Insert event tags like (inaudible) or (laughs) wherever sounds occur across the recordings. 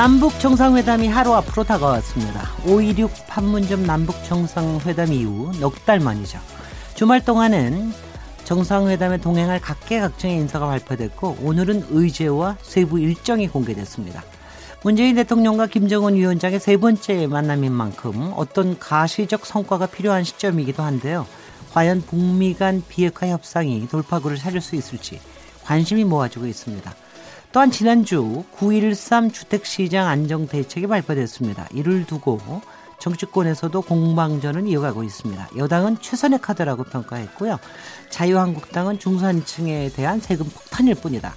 남북 정상회담이 하루 앞으로 다가왔습니다. 5.16 판문점 남북 정상회담 이후 넉 달 만이죠. 주말 동안은 정상회담에 동행할 각계각층의 인사가 발표됐고 오늘은 의제와 세부 일정이 공개됐습니다. 문재인 대통령과 김정은 위원장의 세 번째 만남인 만큼 어떤 가시적 성과가 필요한 시점이기도 한데요. 과연 북미 간 비핵화 협상이 돌파구를 찾을 수 있을지 관심이 모아지고 있습니다. 또한 지난주 9.13 주택시장 안정대책이 발표됐습니다. 이를 두고 정치권에서도 공방전은 이어가고 있습니다. 여당은 최선의 카드라고 평가했고요. 자유한국당은 중산층에 대한 세금 폭탄일 뿐이다.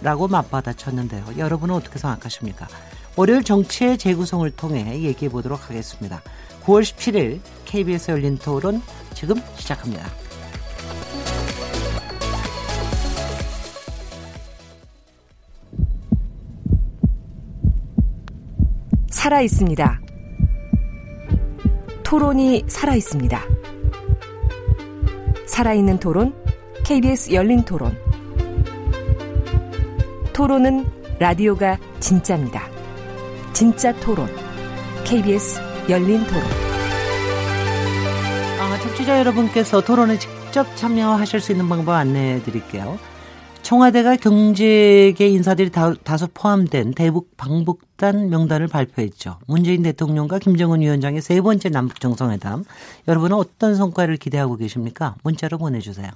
라고 맞받아쳤는데요. 여러분은 어떻게 생각하십니까? 월요일 정치의 재구성을 통해 얘기해 보도록 하겠습니다. 9월 17일 KBS 열린 토론 지금 시작합니다. 살아 있습니다. 토론이 살아 있습니다. 살아있는 토론, KBS 열린 토론. 토론은 라디오가 진짜입니다. 진짜 토론, KBS 열린 토론. 아, 청취자 여러분께서 토론에 직접 참여하실 수 있는 방법 안내해 드릴게요. 청와대가 경제계 인사들이 다, 다소 포함된 대북 방북 단 명단을 발표했죠. 문재인 대통령과 김정은 위원장의 세 번째 남북 정상회담. 여러분은 어떤 성과를 기대하고 계십니까? 문자로 보내주세요.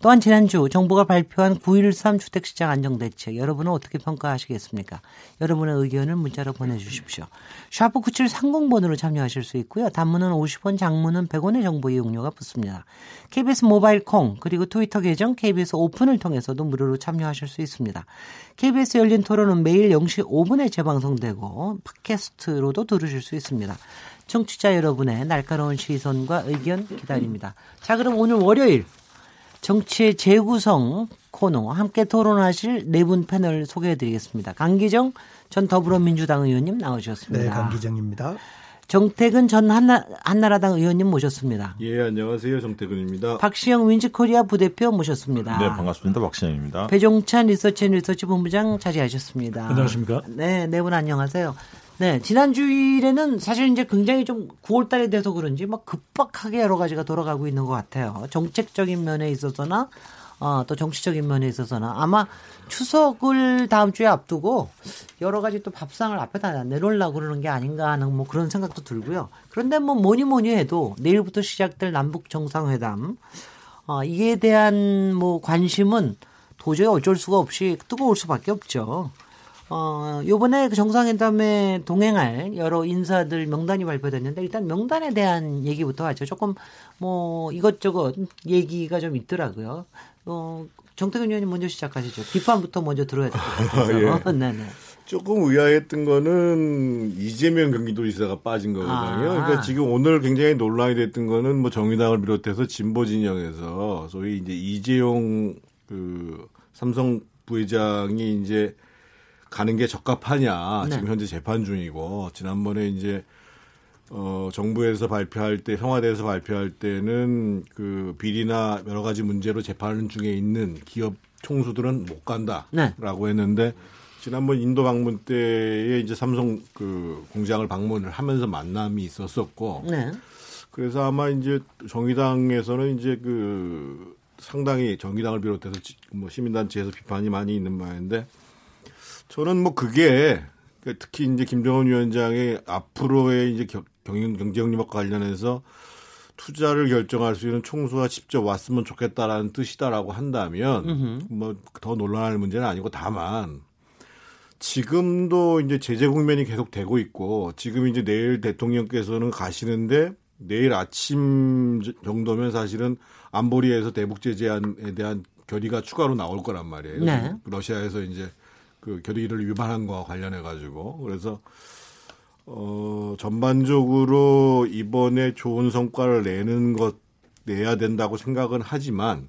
또한 지난주 정부가 발표한 9.13 주택시장 안정대책 여러분은 어떻게 평가하시겠습니까? 여러분의 의견을 문자로 보내주십시오. 샤프 9730번으로 참여하실 수 있고요. 단문은 50원, 장문은 100원의 정보 이용료가 붙습니다. KBS 모바일 콩 그리고 트위터 계정 KBS 오픈을 통해서도 무료로 참여하실 수 있습니다. KBS 열린 토론은 매일 0시 5분에 재방송되고 팟캐스트로도 들으실 수 있습니다. 청취자 여러분의 날카로운 시선과 의견 기다립니다. 자, 그럼 오늘 월요일 정치의 재구성 코너 함께 토론하실 네 분 패널 소개해 드리겠습니다. 강기정 전 더불어민주당 의원님 나오셨습니다. 네, 강기정입니다. 정태근 전 한나, 한나라당 의원님 모셨습니다. 예, 안녕하세요. 정태근입니다. 박시영 윈지코리아 부대표 모셨습니다. 네, 반갑습니다. 박시영입니다. 배종찬 리서치 앤 리서치 본부장 자리하셨습니다. 안녕하십니까? 네, 네 분 안녕하세요. 네, 지난 주일에는 사실 이제 굉장히 좀 9월 달이 돼서 그런지 막 급박하게 여러 가지가 돌아가고 있는 것 같아요. 정책적인 면에 있어서나 어, 또 정치적인 면에 있어서나 아마 추석을 다음 주에 앞두고 여러 가지 또 밥상을 앞에다 내놓으려고 그러는 게 아닌가 하는 뭐 그런 생각도 들고요. 그런데 뭐 뭐니 뭐니 해도 내일부터 시작될 남북 정상회담 어, 이에 대한 뭐 관심은 도저히 어쩔 수가 없이 뜨거울 수밖에 없죠. 어, 요번에 그 정상회담에 동행할 여러 인사들 명단이 발표됐는데 일단 명단에 대한 얘기부터 하죠. 조금 뭐 이것저것 얘기가 좀 있더라고요. 어, 정태근 의원님 먼저 시작하시죠. 비판부터 먼저 들어야 될 것 (laughs) 같아서. 아, 예. (laughs) 네 네. 조금 의아했던 거는 이재명 경기도지사가 빠진 거거든요. 아. 그러니까 지금 오늘 굉장히 논란이 됐던 거는 뭐 정의당을 비롯해서 진보 진영에서 소위 이제 이재용 그 삼성 부회장이 이제 가는 게 적합하냐 네. 지금 현재 재판 중이고 지난번에 이제 어 정부에서 발표할 때 청와대에서 발표할 때는 그 비리나 여러 가지 문제로 재판 중에 있는 기업 총수들은 못 간다 라고 했는데 지난번 인도 방문 때에 이제 삼성 그 공장을 방문을 하면서 만남이 있었었고 네. 그래서 아마 이제 정의당에서는 이제 그 상당히 정의당을 비롯해서 지- 뭐 시민단체에서 비판이 많이 있는 바인데 저는 뭐 그게 그 특히 이제 김정은 위원장의 앞으로의 이제 경- 경영 경제영림과 관련해서 투자를 결정할 수 있는 총수가 직접 왔으면 좋겠다라는 뜻이다라고 한다면 뭐 더 논란할 문제는 아니고 다만 지금도 이제 제재 국면이 계속 되고 있고 지금 이제 내일 대통령께서는 가시는데 내일 아침 정도면 사실은 안보리에서 대북 제재안에 대한 결의가 추가로 나올 거란 말이에요. 네. 러시아에서 이제 그 결의를 위반한 거와 관련해 가지고. 그래서 어, 전반적으로 이번에 좋은 성과를 내는 것 내야 된다고 생각은 하지만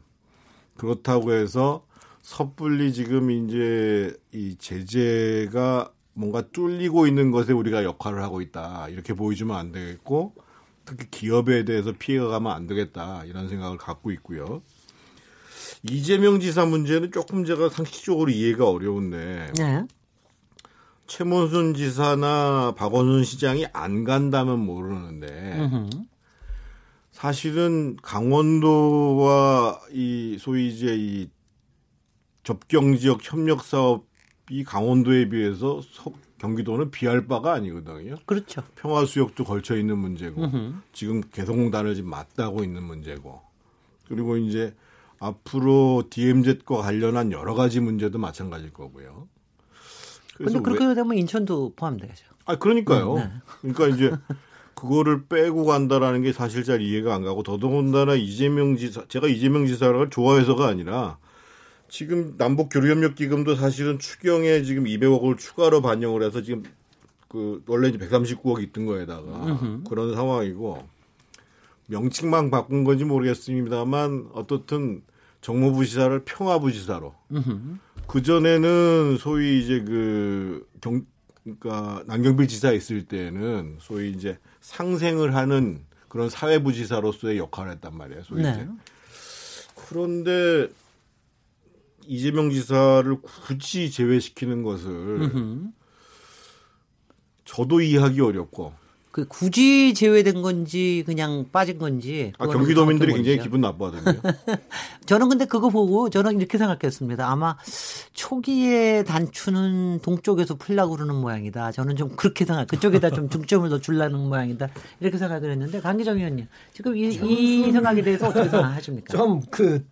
그렇다고 해서 섣불리 지금 이제 이 제재가 뭔가 뚫리고 있는 것에 우리가 역할을 하고 있다. 이렇게 보여주면 안 되겠고 특히 기업에 대해서 피해가 가면 안 되겠다. 이런 생각을 갖고 있고요. 이재명 지사 문제는 조금 제가 상식적으로 이해가 어려운데 네. 최문순 지사나 박원순 시장이 안 간다면 모르는데. 사실은 강원도와 이 소위 이제 이 접경 지역 협력 사업이 강원도에 비해서 서- 경기도는 비할 바가 아니거든요. 그렇죠. 평화수역도 걸쳐 있는 문제고 음흠. 지금 개성공단을 지금 맞다고 있는 문제고 그리고 이제 앞으로 DMZ과 관련한 여러 가지 문제도 마찬가지일 거고요. 근데 그렇게 되면 인천도 포함되죠. 아 그러니까요. 네. 그러니까 이제 그거를 빼고 간다라는 게 사실 잘 이해가 안 가고 더더군다나 이재명 지사 제가 이재명 지사를 좋아해서가 아니라 지금 남북 교류협력 기금도 사실은 추경에 지금 200억을 추가로 반영을 해서 지금 그 원래 이제 139억 있던 거에다가 그런 상황이고 명칭만 바꾼 건지 모르겠습니다만 어떻든 정무부 지사를 평화부 지사로 그 전에는 소위 이제 그 경, 그러니까 남경필 지사 있을 때는 소위 이제 상생을 하는 그런 사회부 지사로서의 역할을 했단 말이에요. 소위 네. 이제. 그런데 이재명 지사를 굳이 제외시키는 것을. 저도 이해하기 어렵고 그 굳이 제외된 건지 그냥 빠진 건지. 아, 경기도민들이 굉장히. 기분 나빠하거든요. (laughs) 저는 근데 그거 보고 저는 이렇게 생각했습니다. 아마 초기에 단추는 동쪽에서 풀려고 그러는 모양이다. 저는 좀 그렇게 생각, 그쪽에다 좀 중점을 더 줄라는 모양이다. 이렇게 생각을 했는데 강기정 의원님 지금 이, 이 생각에 대해서 어떻게 생각하십니까? 좀그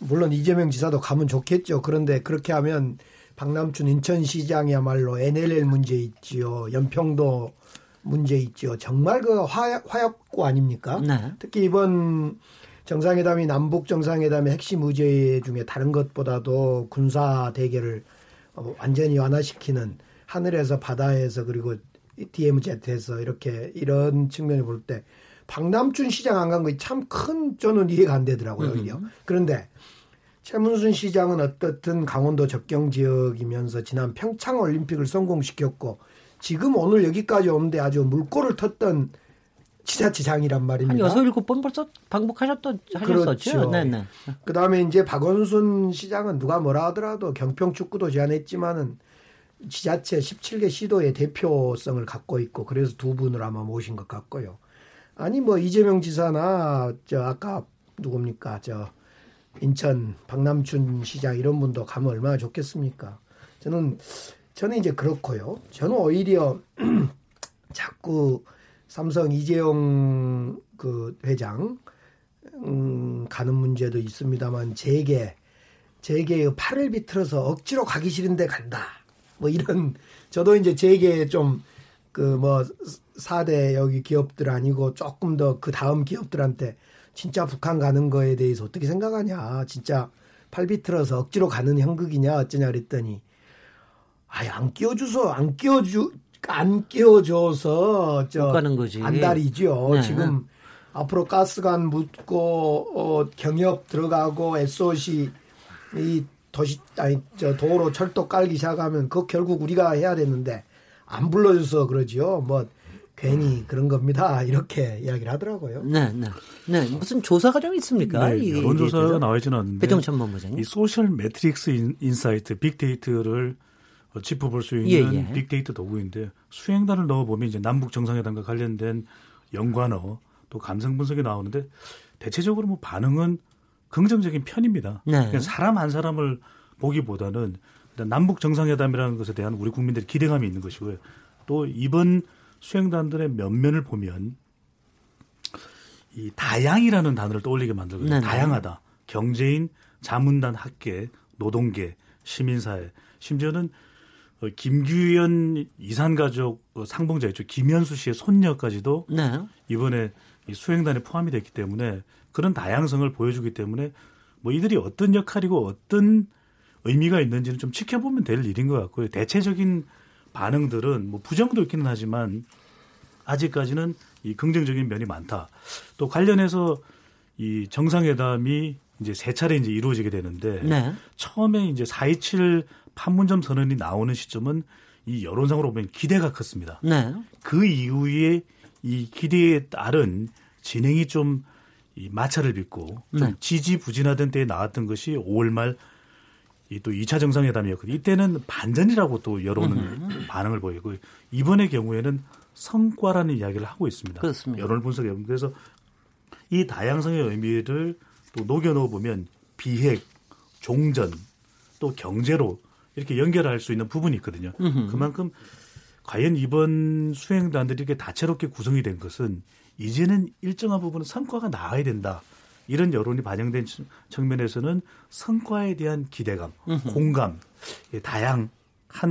물론 이재명 지사도 가면 좋겠죠. 그런데 그렇게 하면 박남춘 인천시장이야말로 NLL 문제 있지요. 연평도 문제 있지요. 정말 그 화약, 화약고 아닙니까? 네. 특히 이번 정상회담이 남북 정상회담의 핵심 의제 중에 다른 것보다도 군사 대결을 어, 완전히 완화시키는 하늘에서 바다에서 그리고 DMZ에서 이렇게 이런 측면을 볼 때 박남춘 시장 안 간 거 참 큰 저는 이해가 안 되더라고요. 오히려. 그런데 최문순 시장은 어떻든 강원도 접경 지역이면서 지난 평창 올림픽을 성공시켰고 지금 오늘 여기까지 오는데 아주 물꼬를 텄던 지자체장이란 한 말입니다. 여섯 일곱 번 벌써 방북하셨던 하셨었죠. 그렇죠. 네 네. 그다음에 이제 박원순 시장은 누가 뭐라 하더라도 경평 축구도 제안했지만은 지자체 17개 시도의 대표성을 갖고 있고 그래서 두 분을 아마 모신 것 같고요. 아니 뭐 이재명 지사나 저 아까 누굽니까 저 인천 박남춘 시장 이런 분도 가면 얼마나 좋겠습니까? 저는 저는 이제 그렇고요. 저는 오히려 (clears throat) 자꾸 삼성 이재용 그 회장 음, 가는 문제도 있습니다만 제게 제게 팔을 비틀어서 억지로 가기 싫은데 간다. 뭐 이런 저도 이제 제게 좀그 뭐 4대 여기 기업들 아니고 조금 더 그 다음 기업들한테 진짜 북한 가는 거에 대해서 어떻게 생각하냐. 진짜 팔 비틀어서 억지로 가는 형극이냐 어쩌냐 그랬더니 아예 안 끼워줘서 안 끼워주 안 끼워줘서 저못 가는 거지. 안달이죠. 네. 지금 앞으로 가스관 묻고 어, 경협 들어가고 SOC 이 도시 아니 저 도로 철도 깔기 시작하면 그 결국 우리가 해야 되는데 안 불러줘서 그러지요. 뭐 괜히 그런 겁니다. 이렇게 이야기를 하더라고요. 네, 네. 네. 무슨 조사가 좀 있습니까? 네, 이- 여론조사가 이게 나와 있지는 않는데 배종찬 본부장님. 이 Social Metrics In- Insight 빅데이터를 어, 짚어볼 수 있는 예, 예. 빅데이터 도구인데 수행단을 넣어보면 이제 남북 정상회담과 관련된 연관어 또 감성 분석이 나오는데 대체적으로 뭐 반응은 긍정적인 편입니다. 네. 사람 한 사람을 보기보다는 남북 정상회담이라는 것에 대한 우리 국민들의 기대감이 있는 것이고요. 또 이번 수행단들의 면면을 보면 이 다양이라는 단어를 떠올리게 만들거든요. 네네. 다양하다. 경제인, 자문단, 학계, 노동계, 시민사회, 심지어는 어, 김규현 이산가족 어, 상봉자 있죠. 김현수 씨의 손녀까지도 네. 이번에 이 수행단에 포함이 됐기 때문에 그런 다양성을 보여주기 때문에 뭐 이들이 어떤 역할이고 어떤 의미가 있는지는 좀 지켜보면 될 일인 것 같고요. 대체적인 반응들은 뭐 부정도 있기는 하지만 아직까지는 이 긍정적인 면이 많다. 또 관련해서 이 정상회담이 이제 세 차례 이제 이루어지게 되는데 네. 처음에 이제 4.27 판문점 선언이 나오는 시점은 이 여론상으로 보면 기대가 컸습니다. 네. 그 이후에 이 기대에 따른 진행이 좀 이 마찰을 빚고 좀 네. 지지부진하던 때에 나왔던 것이 5월 말 이또 2차 정상회담이었거든요. 이때는 반전이라고 또 여론은 반응을 보이고 이번의 경우에는 성과라는 이야기를 하고 있습니다. 그렇습니다. 여론을 분석해 보면 그래서 이 다양성의 의미를 또 녹여 넣어 보면 비핵, 종전, 또 경제로 이렇게 연결할 수 있는 부분이 있거든요. 그만큼 과연 이번 수행단들이 이렇게 다채롭게 구성이 된 것은 이제는 일정한 부분은 성과가 나와야 된다. 이런 여론이 반영된 측- 측면에서는 성과에 대한 기대감, 공감, 예, 다양한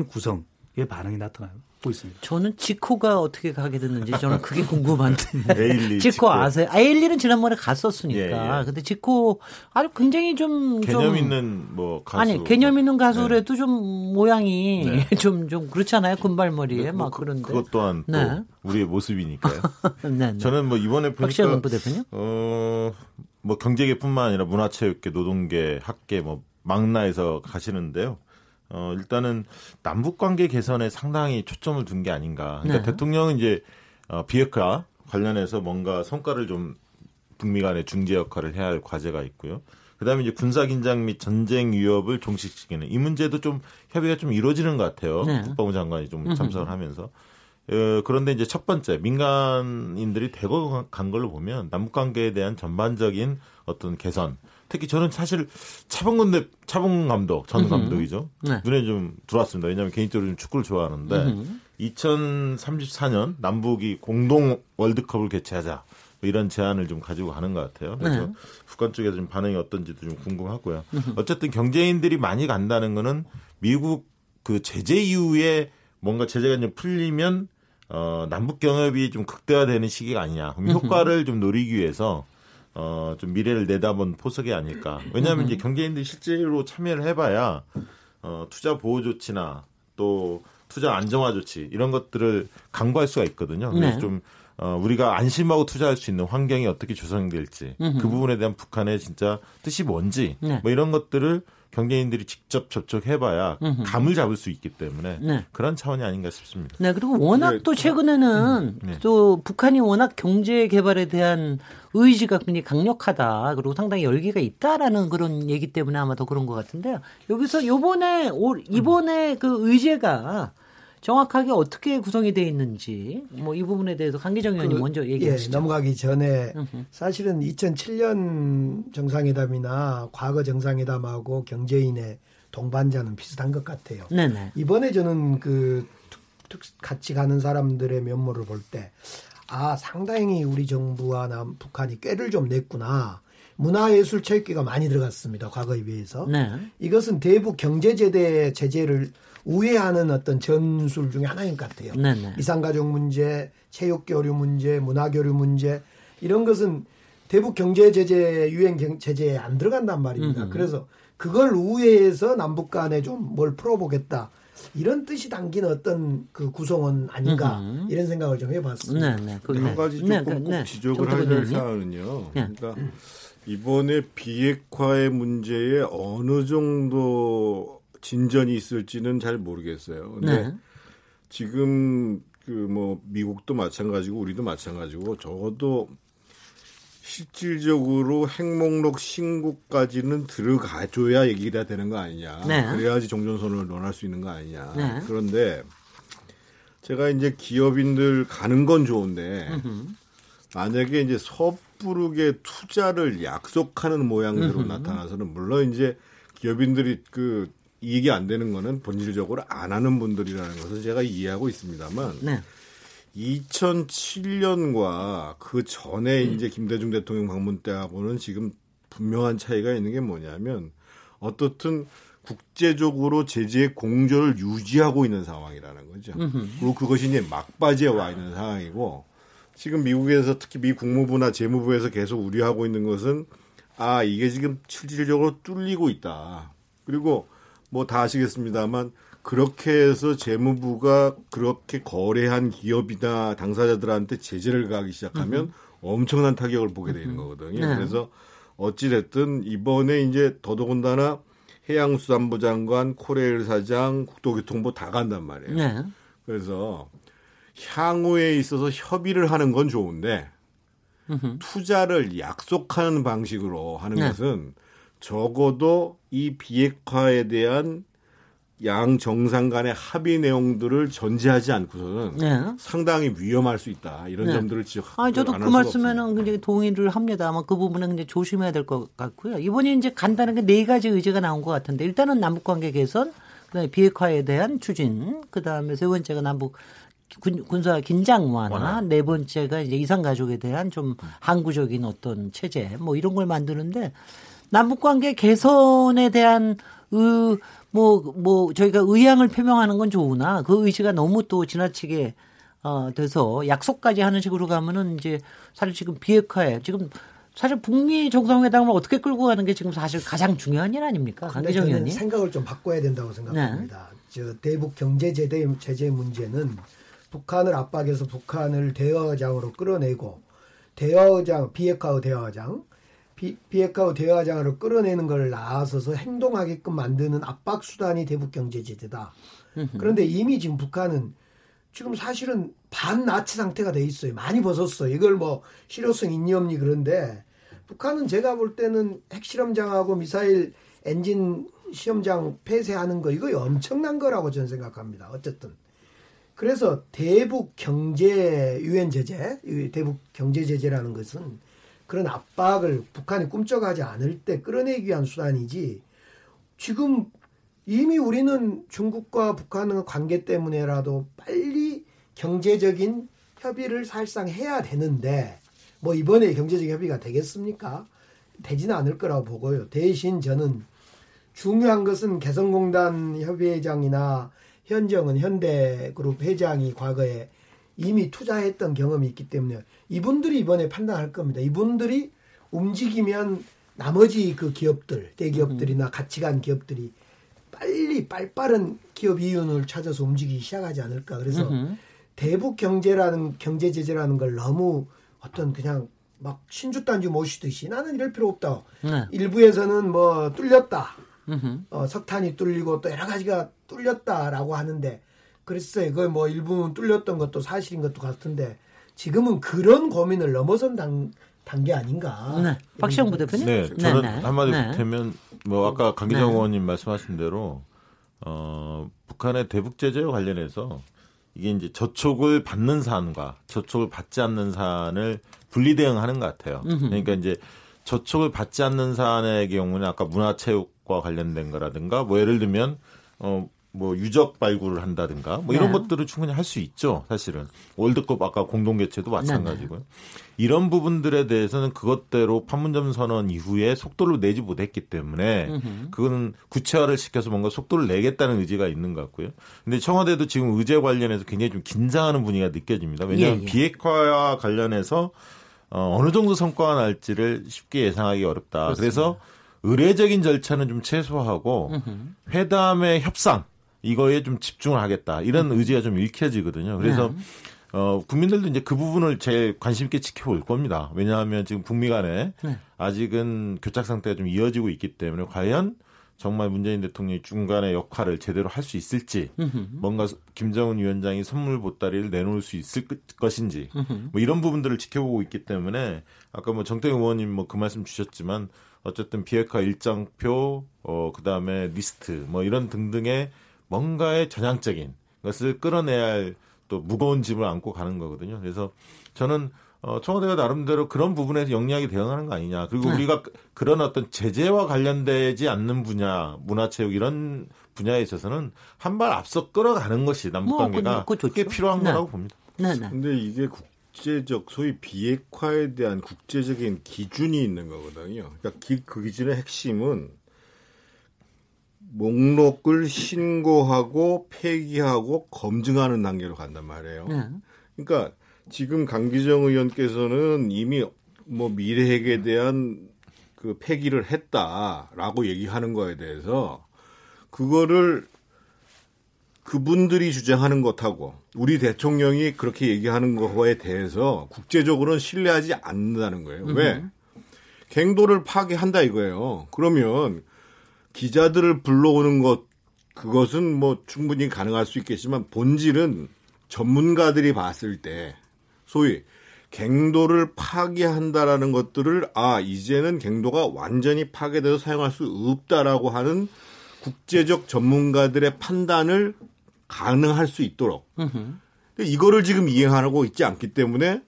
구성의 반응이 나타나 고 있습니다. 저는 지코가 어떻게 가게 됐는지 저는 그게 궁금한데. (laughs) 에일리 (laughs) 지코 지코. 아세요? 에일리는 지난번에 갔었으니까. 예, 예. 근데 지코 아주 굉장히 좀 개념 좀 있는 뭐 가수 아니 개념 있는 네. 가수라도 좀 모양이 (laughs) 좀좀 그렇잖아요 군발머리에 막 그, 그런데 그것 또한 또 네. 우리의 모습이니까요. 네, 네. 저는 뭐 이번에 박시영 보니까 부대표님 어, 뭐 경제계뿐만 아니라 문화체육계, 노동계, 학계, 뭐 망라에서 가시는데요. 어, 일단은 남북 관계 개선에 상당히 초점을 둔 게 아닌가. 그러니까 네. 대통령은 이제 어, 비핵화 관련해서 뭔가 성과를 좀 북미 간의 중재 역할을 해야 할 과제가 있고요. 그다음에 이제 군사 긴장 및 전쟁 위협을 종식시키는 이 문제도 좀 협의가 좀 이루어지는 것 같아요. 네. 국방부 장관이 좀 참석을 하면서. 어, 그런데 이제 첫 번째 민간인들이 대거 간 걸로 보면 남북 관계에 대한 전반적인 어떤 개선. 특히 저는 사실 차범근 대 차범근 감독 전 감독이죠. 네. 눈에 좀 들어왔습니다. 왜냐하면 개인적으로 좀 축구를 좋아하는데 2034년 남북이 공동 월드컵을 개최하자 뭐 이런 제안을 좀 가지고 가는 것 같아요. 그래서 네. 북한 쪽에서 좀 반응이 어떤지도 좀 궁금하고요. 어쨌든 경제인들이 많이 간다는 거는 미국 그 제재 이후에 뭔가 제재가 좀 풀리면 어, 남북 경협이 좀 극대화되는 시기가 아니냐. 그럼 효과를 좀 노리기 위해서 어, 좀 미래를 내다본 포석이 아닐까. 왜냐하면 이제 경제인들이 실제로 참여를 해봐야 어, 투자 보호 조치나 또 투자 안정화 조치 이런 것들을 강구할 수가 있거든요. 그래서 네. 좀 어, 우리가 안심하고 투자할 수 있는 환경이 어떻게 조성될지 그 부분에 대한 북한의 진짜 뜻이 뭔지 네. 뭐 이런 것들을 경제인들이 직접 접촉해봐야 감을 잡을 수 있기 때문에 네. 그런 차원이 아닌가 싶습니다. 네, 그리고 워낙 네. 또 최근에는 네. 또 북한이 워낙 경제 개발에 대한 의지가 굉장히 강력하다. 그리고 상당히 열기가 있다라는 그런 얘기 때문에 아마 더 그런 것 같은데요. 여기서 요번에 올 이번에 그 의제가 정확하게 어떻게 구성이 돼 있는지 뭐 이 부분에 대해서 강기정 의원님 그, 먼저 예, 얘기하시죠. 넘어가기 전에 사실은 2007년 정상회담이나 과거 정상회담하고 경제인의 동반자는 비슷한 것 같아요. 네네. 이번에 저는 그 같이 가는 사람들의 면모를 볼 때, 아, 상당히 우리 정부와 남, 북한이 꾀를 좀 냈구나. 문화예술 체육계가 많이 들어갔습니다. 과거에 비해서. 네. 이것은 대북 경제제대 제재를 우회하는 어떤 전술 중에 하나인 것 같아요. 네네. 이산가족 문제, 체육교류 문제, 문화교류 문제 이런 것은 대북 경제 제재 유엔 경- 제재에 안 들어간단 말입니다. 그래서 그걸 우회해서 남북 간에 좀 뭘 풀어보겠다. 이런 뜻이 담긴 어떤 그 구성은 아닌가 이런 생각을 좀 해봤습니다. 네네. 근데 한 가지 조금 꼭 지적을 해야 될 사안은요. 네. 그러니까 이번에 비핵화의 문제에 어느 정도 진전이 있을지는 잘 모르겠어요. 근데 네. 지금 그 뭐 미국도 마찬가지고 우리도 마찬가지고 적어도 실질적으로 핵목록 신고까지는 들어가줘야 얘기가 되는 거 아니냐. 네. 그래야지 종전선언을 논할 수 있는 거 아니냐. 네. 그런데 제가 이제 기업인들 가는 건 좋은데 만약에 이제 섣부르게 투자를 약속하는 모양새로 나타나서는 물론 이제 기업인들이 그 이익이 안 되는 거는 본질적으로 안 하는 분들이라는 것을 제가 이해하고 있습니다만 네. 2007년과 그 전에 이제 김대중 대통령 방문 때하고는 지금 분명한 차이가 있는 게 뭐냐면 어떻든 국제적으로 제재의 공조를 유지하고 있는 상황이라는 거죠. 그리고 그것이 이제 막바지에 와 있는 상황이고 지금 미국에서 특히 미 국무부나 재무부에서 계속 우려하고 있는 것은 아 이게 지금 실질적으로 뚫리고 있다. 그리고 뭐 다 아시겠습니다만 그렇게 해서 재무부가 그렇게 거래한 기업이나 당사자들한테 제재를 가기 시작하면 음. 엄청난 타격을 보게 되는 거거든요. 네. 그래서 어찌됐든 이번에 이제 더더군다나 해양수산부 장관, 코레일 사장, 국토교통부 다 간단 말이에요. 네. 그래서 향후에 있어서 협의를 하는 건 좋은데 투자를 약속하는 방식으로 하는 네. 것은 적어도 이 비핵화에 대한 양 정상 간의 합의 내용들을 전제하지 않고서는 네. 상당히 위험할 수 있다 이런 네. 점들을 지적. 아 저도 그 말씀에는 굉장히 동의를 합니다. 아마 그 부분은 굉장히 조심해야 될 것 같고요. 이번에 이제 간단하게 네 가지 의제가 나온 것 같은데 일단은 남북 관계 개선, 그다음에 비핵화에 대한 추진, 그다음에 세 번째가 남북 군, 사 긴장 완화, 완화, 네 번째가 이제 이산 가족에 대한 좀 항구적인 어떤 체제 뭐 이런 걸 만드는데 남북 관계 개선에 대한 의, 뭐, 뭐, 저희가 의향을 표명하는 건 좋으나 그 의지가 너무 또 지나치게 어, 돼서 약속까지 하는 식으로 가면은 이제 사실 지금 비핵화에 지금 사실 북미 정상회담을 어떻게 끌고 가는 게 지금 사실 가장 중요한 일 아닙니까? 강기정 의원님. 생각을 좀 바꿔야 된다고 생각합니다. 네. 저 대북 경제 제재, 제재 문제는 북한을 압박해서 북한을 대화장으로 끌어내고 대화장 비핵화 대화장 비, 비핵화 대화장으로 끌어내는 걸 나서서 행동하게끔 만드는 압박 수단이 대북 경제 제재다. 그런데 이미 지금 북한은 지금 사실은 반나치 상태가 돼 있어요. 많이 벗었어요. 이걸 뭐 실효성 있니 없니 그런데 북한은 제가 볼 때는 핵실험장하고 미사일 엔진 시험장 폐쇄하는 거 이거 엄청난 거라고 저는 생각합니다. 어쨌든 그래서 대북 경제 유엔 제재, 대북 경제 제재라는 것은 그런 압박을 북한이 꿈쩍하지 않을 때 끌어내기 위한 수단이지 지금 이미 우리는 중국과 북한의 관계 때문에라도 빨리 경제적인 협의를 사실상 해야 되는데 뭐 이번에 경제적 협의가 되겠습니까? 되지는 않을 거라고 보고요. 대신 저는 중요한 것은 개성공단 협의회장이나 현정은 현대그룹 회장이 과거에 이미 투자했던 경험이 있기 때문에 이분들이 이번에 판단할 겁니다. 이분들이 움직이면 나머지 그 기업들, 대기업들이나 음. 같이 간 기업들이 빨리 빨빠른 기업 이윤을 찾아서 움직이기 시작하지 않을까. 그래서. 대북 경제라는 경제 제재라는 걸 너무 어떤 그냥 막 신주단지 모시듯이 나는 이럴 필요 없다. 네. 일부에서는 뭐 뚫렸다. 어, 석탄이 뚫리고 또 여러 가지가 뚫렸다라고 하는데 그랬어요. 그뭐 일부는 뚫렸던 것도 사실인 것도 같은데 지금은 그런 고민을 넘어선 단, 단계 아닌가. 네. 박시영 부대표님. 네, 저는 네, 네. 한마디 네. 되면 뭐 아까 강기정 네. 의원님 말씀하신 대로 어, 북한의 대북 제재와 관련해서 이게 이제 저촉을 받는 사안과 저촉을 받지 않는 사안을 분리 대응하는 것 같아요. 음흠. 그러니까 이제 저촉을 받지 않는 사안의 경우는 아까 문화체육과 관련된 거라든가 뭐 예를 들면 어 뭐 유적 발굴을 한다든가 뭐 이런 네. 것들을 충분히 할 수 있죠 사실은 월드컵 아까 공동 개최도 마찬가지고요 네, 네. 이런 부분들에 대해서는 그것대로 판문점 선언 이후에 속도를 내지 못했기 때문에 그거는 구체화를 시켜서 뭔가 속도를 내겠다는 의지가 있는 것 같고요 근데 청와대도 지금 의제 관련해서 굉장히 좀 긴장하는 분위기가 느껴집니다 왜냐하면 예, 예. 비핵화와 관련해서 어, 어느 정도 성과가 날지를 쉽게 예상하기 어렵다 그렇습니다. 그래서 의례적인 절차는 좀 최소화하고 회담의 협상 이거에 좀 집중을 하겠다 이런 음. 의지가 좀 읽혀지거든요. 그래서 네. 어, 국민들도 이제 그 부분을 제일 관심 있게 지켜볼 겁니다. 왜냐하면 지금 북미 간에 네. 아직은 교착 상태가 좀 이어지고 있기 때문에 과연 정말 문재인 대통령이 중간의 역할을 제대로 할 수 있을지, 음흠. 뭔가 김정은 위원장이 선물 보따리를 내놓을 수 있을 것인지, 음흠. 뭐 이런 부분들을 지켜보고 있기 때문에 아까 뭐 정태경 의원님 뭐 그 말씀 주셨지만 어쨌든 비핵화 일정표, 어, 그 다음에 리스트 뭐 이런 등등의 뭔가의 전향적인 것을 끌어내야 할 또 무거운 짐을 안고 가는 거거든요. 그래서 저는 어, 청와대가 나름대로 그런 부분에서 영리하게 대응하는 거 아니냐. 그리고 네. 우리가 그런 어떤 제재와 관련되지 않는 분야, 문화체육 이런 분야에 있어서는 한 발 앞서 끌어가는 것이 남북 관계가 뭐, 그게 필요한 네. 거라고 봅니다. 네, 네. 근데 이게 국제적 소위 비핵화에 대한 국제적인 기준이 있는 거거든요. 그러니까 기, 그 기준의 핵심은 목록을 신고하고 폐기하고 검증하는 단계로 간단 말이에요. 네. 그러니까 지금 강기정 의원께서는 이미 뭐 미래핵에 대한 그 폐기를 했다라고 얘기하는 거에 대해서 그거를 그분들이 주장하는 것하고 우리 대통령이 그렇게 얘기하는 거에 대해서 국제적으로는 신뢰하지 않는다는 거예요. 왜? 갱도를 파괴한다 이거예요. 그러면 기자들을 불러오는 것 그것은 뭐 충분히 가능할 수 있겠지만 본질은 전문가들이 봤을 때 소위 갱도를 파괴한다라는 것들을 아 이제는 갱도가 완전히 파괴돼서 사용할 수 없다라고 하는 국제적 전문가들의 판단을 가능할 수 있도록. 이거를 지금 이해하고 있지 않기 때문에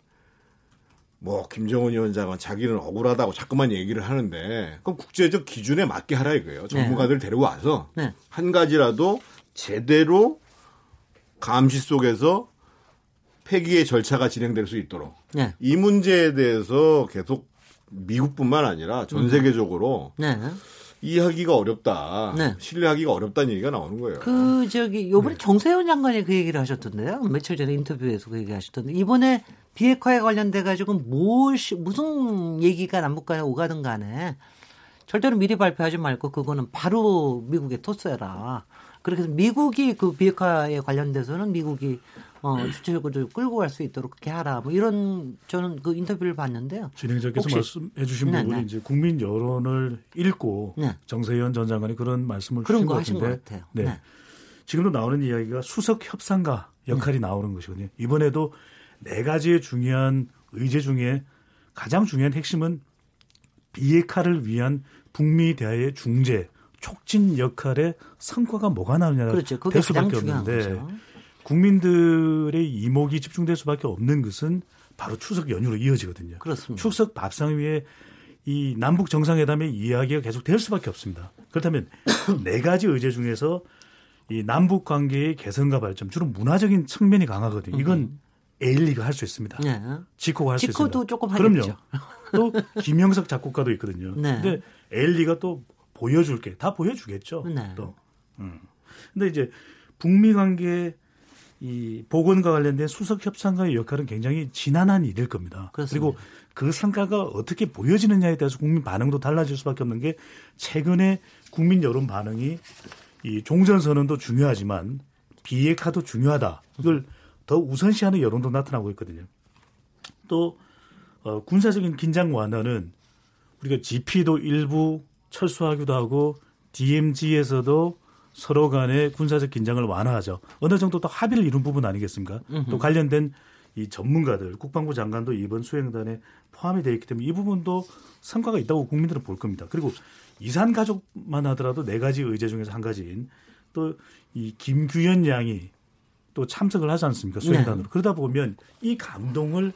뭐 김정은 위원장은 자기는 억울하다고 자꾸만 얘기를 하는데 그럼 국제적 기준에 맞게 하라 이거예요. 전문가들 데려와서 네. 한 가지라도 제대로 감시 속에서 폐기의 절차가 진행될 수 있도록 네. 이 문제에 대해서 계속 미국뿐만 아니라 전 세계적으로 네. 이해하기가 어렵다. 네. 신뢰하기가 어렵다는 얘기가 나오는 거예요. 그 저기 요번에 정세현 장관이 그 얘기를 하셨던데요. 며칠 전에 인터뷰에서 그 얘기 하셨던데 이번에 비핵화에 관련돼 가지고 무엇이 무슨 얘기가 남북 간에 오가든 간에 절대로 미리 발표하지 말고 그거는 바로 미국에 토스해라. 그렇게 해서 미국이 그 비핵화에 관련돼서는 미국이 어 주체적으로 끌고 갈 수 있도록 그렇게 하라. 뭐 이런 저는 그 인터뷰를 봤는데요. 진행자께서 말씀해 주신 네, 부분이 네. 이제 국민 여론을 읽고 네. 정세현 전 장관이 그런 말씀을 그런 주신 거것 하신 같은데 것 같아요. 네. 네. 지금도 나오는 이야기가 수석 협상가 역할이 나오는 것이거든요. 이번에도 네 가지의 중요한 의제 중에 가장 중요한 핵심은 비핵화를 위한 북미 대화의 중재, 촉진 역할의 성과가 뭐가 나오냐가 그렇죠. 그게 수밖에 없는데. 국민들의 이목이 집중될 수밖에 없는 것은 바로 추석 연휴로 이어지거든요. 그렇습니다. 추석 밥상 위에 이 남북 정상회담의 이야기가 계속 될 수밖에 없습니다. 그렇다면 (coughs) 네 가지 의제 중에서 이 남북 관계의 개선과 발전 주로 문화적인 측면이 강하거든요. 이건 에일리가 할 수 있습니다. 네. 지코가 할 수 있습니다. 지코도 조금 그럼요. 하겠죠. (laughs) 또 김영석 작곡가도 있거든요. 네. 근데 에일리가 또 보여줄게 다 보여주겠죠. 네. 또. 음. 근데 이제 북미 관계 이 보건과 관련된 수석 협상가의 역할은 굉장히 지난한 일일 겁니다. 그렇습니다. 리고 그 성과가 어떻게 보여지느냐에 따라서 국민 반응도 달라질 수밖에 없는 게 최근에 국민 여론 반응이 이 종전 선언도 중요하지만 비핵화도 중요하다. 이걸 더 우선시하는 여론도 나타나고 있거든요. 또 어, 군사적인 긴장 완화는 우리가 GP도 일부 철수하기도 하고 DMZ에서도 서로 간의 군사적 긴장을 완화하죠. 어느 정도 또 합의를 이룬 부분 아니겠습니까? 또 관련된 이 전문가들, 국방부 장관도 이번 수행단에 포함이 되어 있기 때문에 이 부분도 성과가 있다고 국민들은 볼 겁니다. 그리고 이산 가족만 하더라도 네 가지 의제 중에서 한 가지인 또 이 김규현 양이 또 참석을 하지 않습니까? 수행단으로. 그러다 보면 이 감동을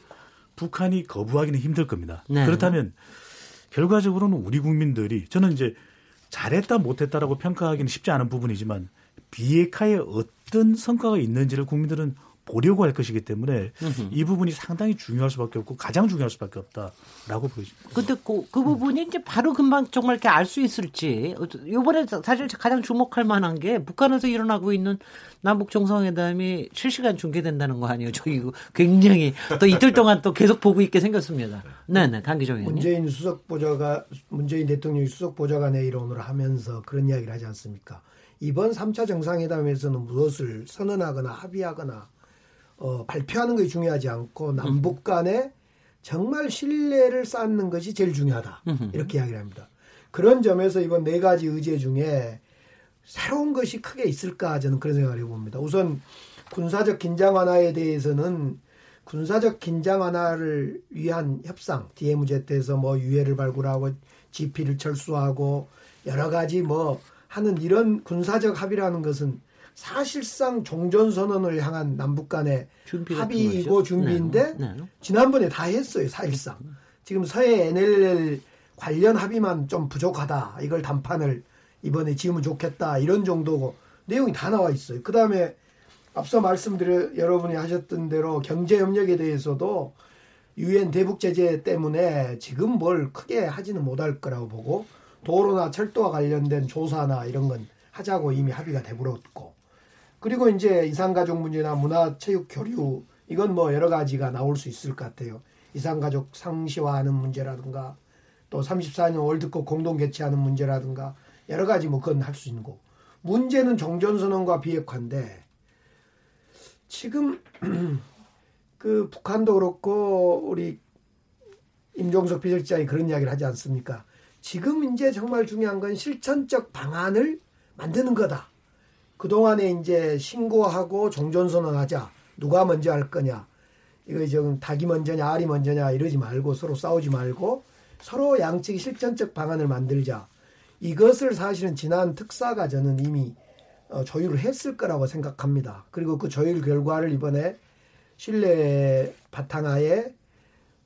북한이 거부하기는 힘들 겁니다. 네. 그렇다면 결과적으로는 우리 국민들이 저는 이제 잘했다 못했다라고 평가하기는 쉽지 않은 부분이지만 비핵화에 어떤 성과가 있는지를 국민들은 보려고 할 것이기 때문에 이 부분이 상당히 중요할 수밖에 없고 가장 중요할 수밖에 없다라고 보여집니다. 근데 그, 그 부분이 이제 바로 금방 정말 이렇게 알 수 있을지 요번에 사실 가장 주목할 만한 게 북한에서 일어나고 있는 남북 정상회담이 실시간 중계된다는 거 아니에요? 저 이거 굉장히 또 이틀 동안 또 계속 보고 있게 생겼습니다. 네 네 강기정 의원님. 문재인 수석 보좌가 문재인 대통령이 수석 보좌관의 일원으로 하면서 그런 이야기를 하지 않습니까? 이번 3차 정상회담에서는 무엇을 선언하거나 합의하거나 어, 발표하는 것이 중요하지 않고 남북 간에 정말 신뢰를 쌓는 것이 제일 중요하다. 이렇게 이야기를 합니다. 그런 점에서 이번 네 가지 의제 중에 새로운 것이 크게 있을까 저는 그런 생각을 해봅니다. 우선 군사적 긴장 완화에 대해서는 군사적 긴장 완화를 위한 협상, DMZ에서 뭐 유해를 발굴하고 GP를 철수하고 여러 가지 뭐 하는 이런 군사적 합의라는 것은 사실상 종전 선언을 향한 남북 간의 합의이고 거죠. 준비인데 네, 네. 지난번에 다 했어요 사실상 지금 서해 NLL 관련 합의만 좀 부족하다 이걸 단판을 이번에 지으면 좋겠다 이런 정도고 내용이 다 나와 있어요 그 다음에 앞서 말씀드려 여러분이 하셨던 대로 경제 협력에 대해서도 유엔 대북 제재 때문에 지금 뭘 크게 하지는 못할 거라고 보고 도로나 철도와 관련된 조사나 이런 건 하자고 이미 합의가 돼버렸고 그리고 이제 이산가족 문제나 문화 체육 교류 이건 뭐 여러 가지가 나올 수 있을 것 같아요. 이산가족 상시화하는 문제라든가 또 34년 월드컵 공동 개최하는 문제라든가 여러 가지 뭐 그건 할 수 있는 거. 문제는 정전선언과 비핵화인데 지금 (clears throat) 그 북한도 그렇고 우리 임종석 비서실장이 그런 이야기를 하지 않습니까? 지금 이제 정말 중요한 건 실천적 방안을 만드는 거다. 그동안에 이제 신고하고 종전선언하자. 누가 먼저 할 거냐. 이거 지금 닭이 먼저냐, 알이 먼저냐 이러지 말고 서로 싸우지 말고 서로 양측이 실천적 방안을 만들자. 이것을 사실은 지난 특사가 저는 이미 어, 조율을 했을 거라고 생각합니다. 그리고 그 조율 결과를 이번에 신뢰 바탕하에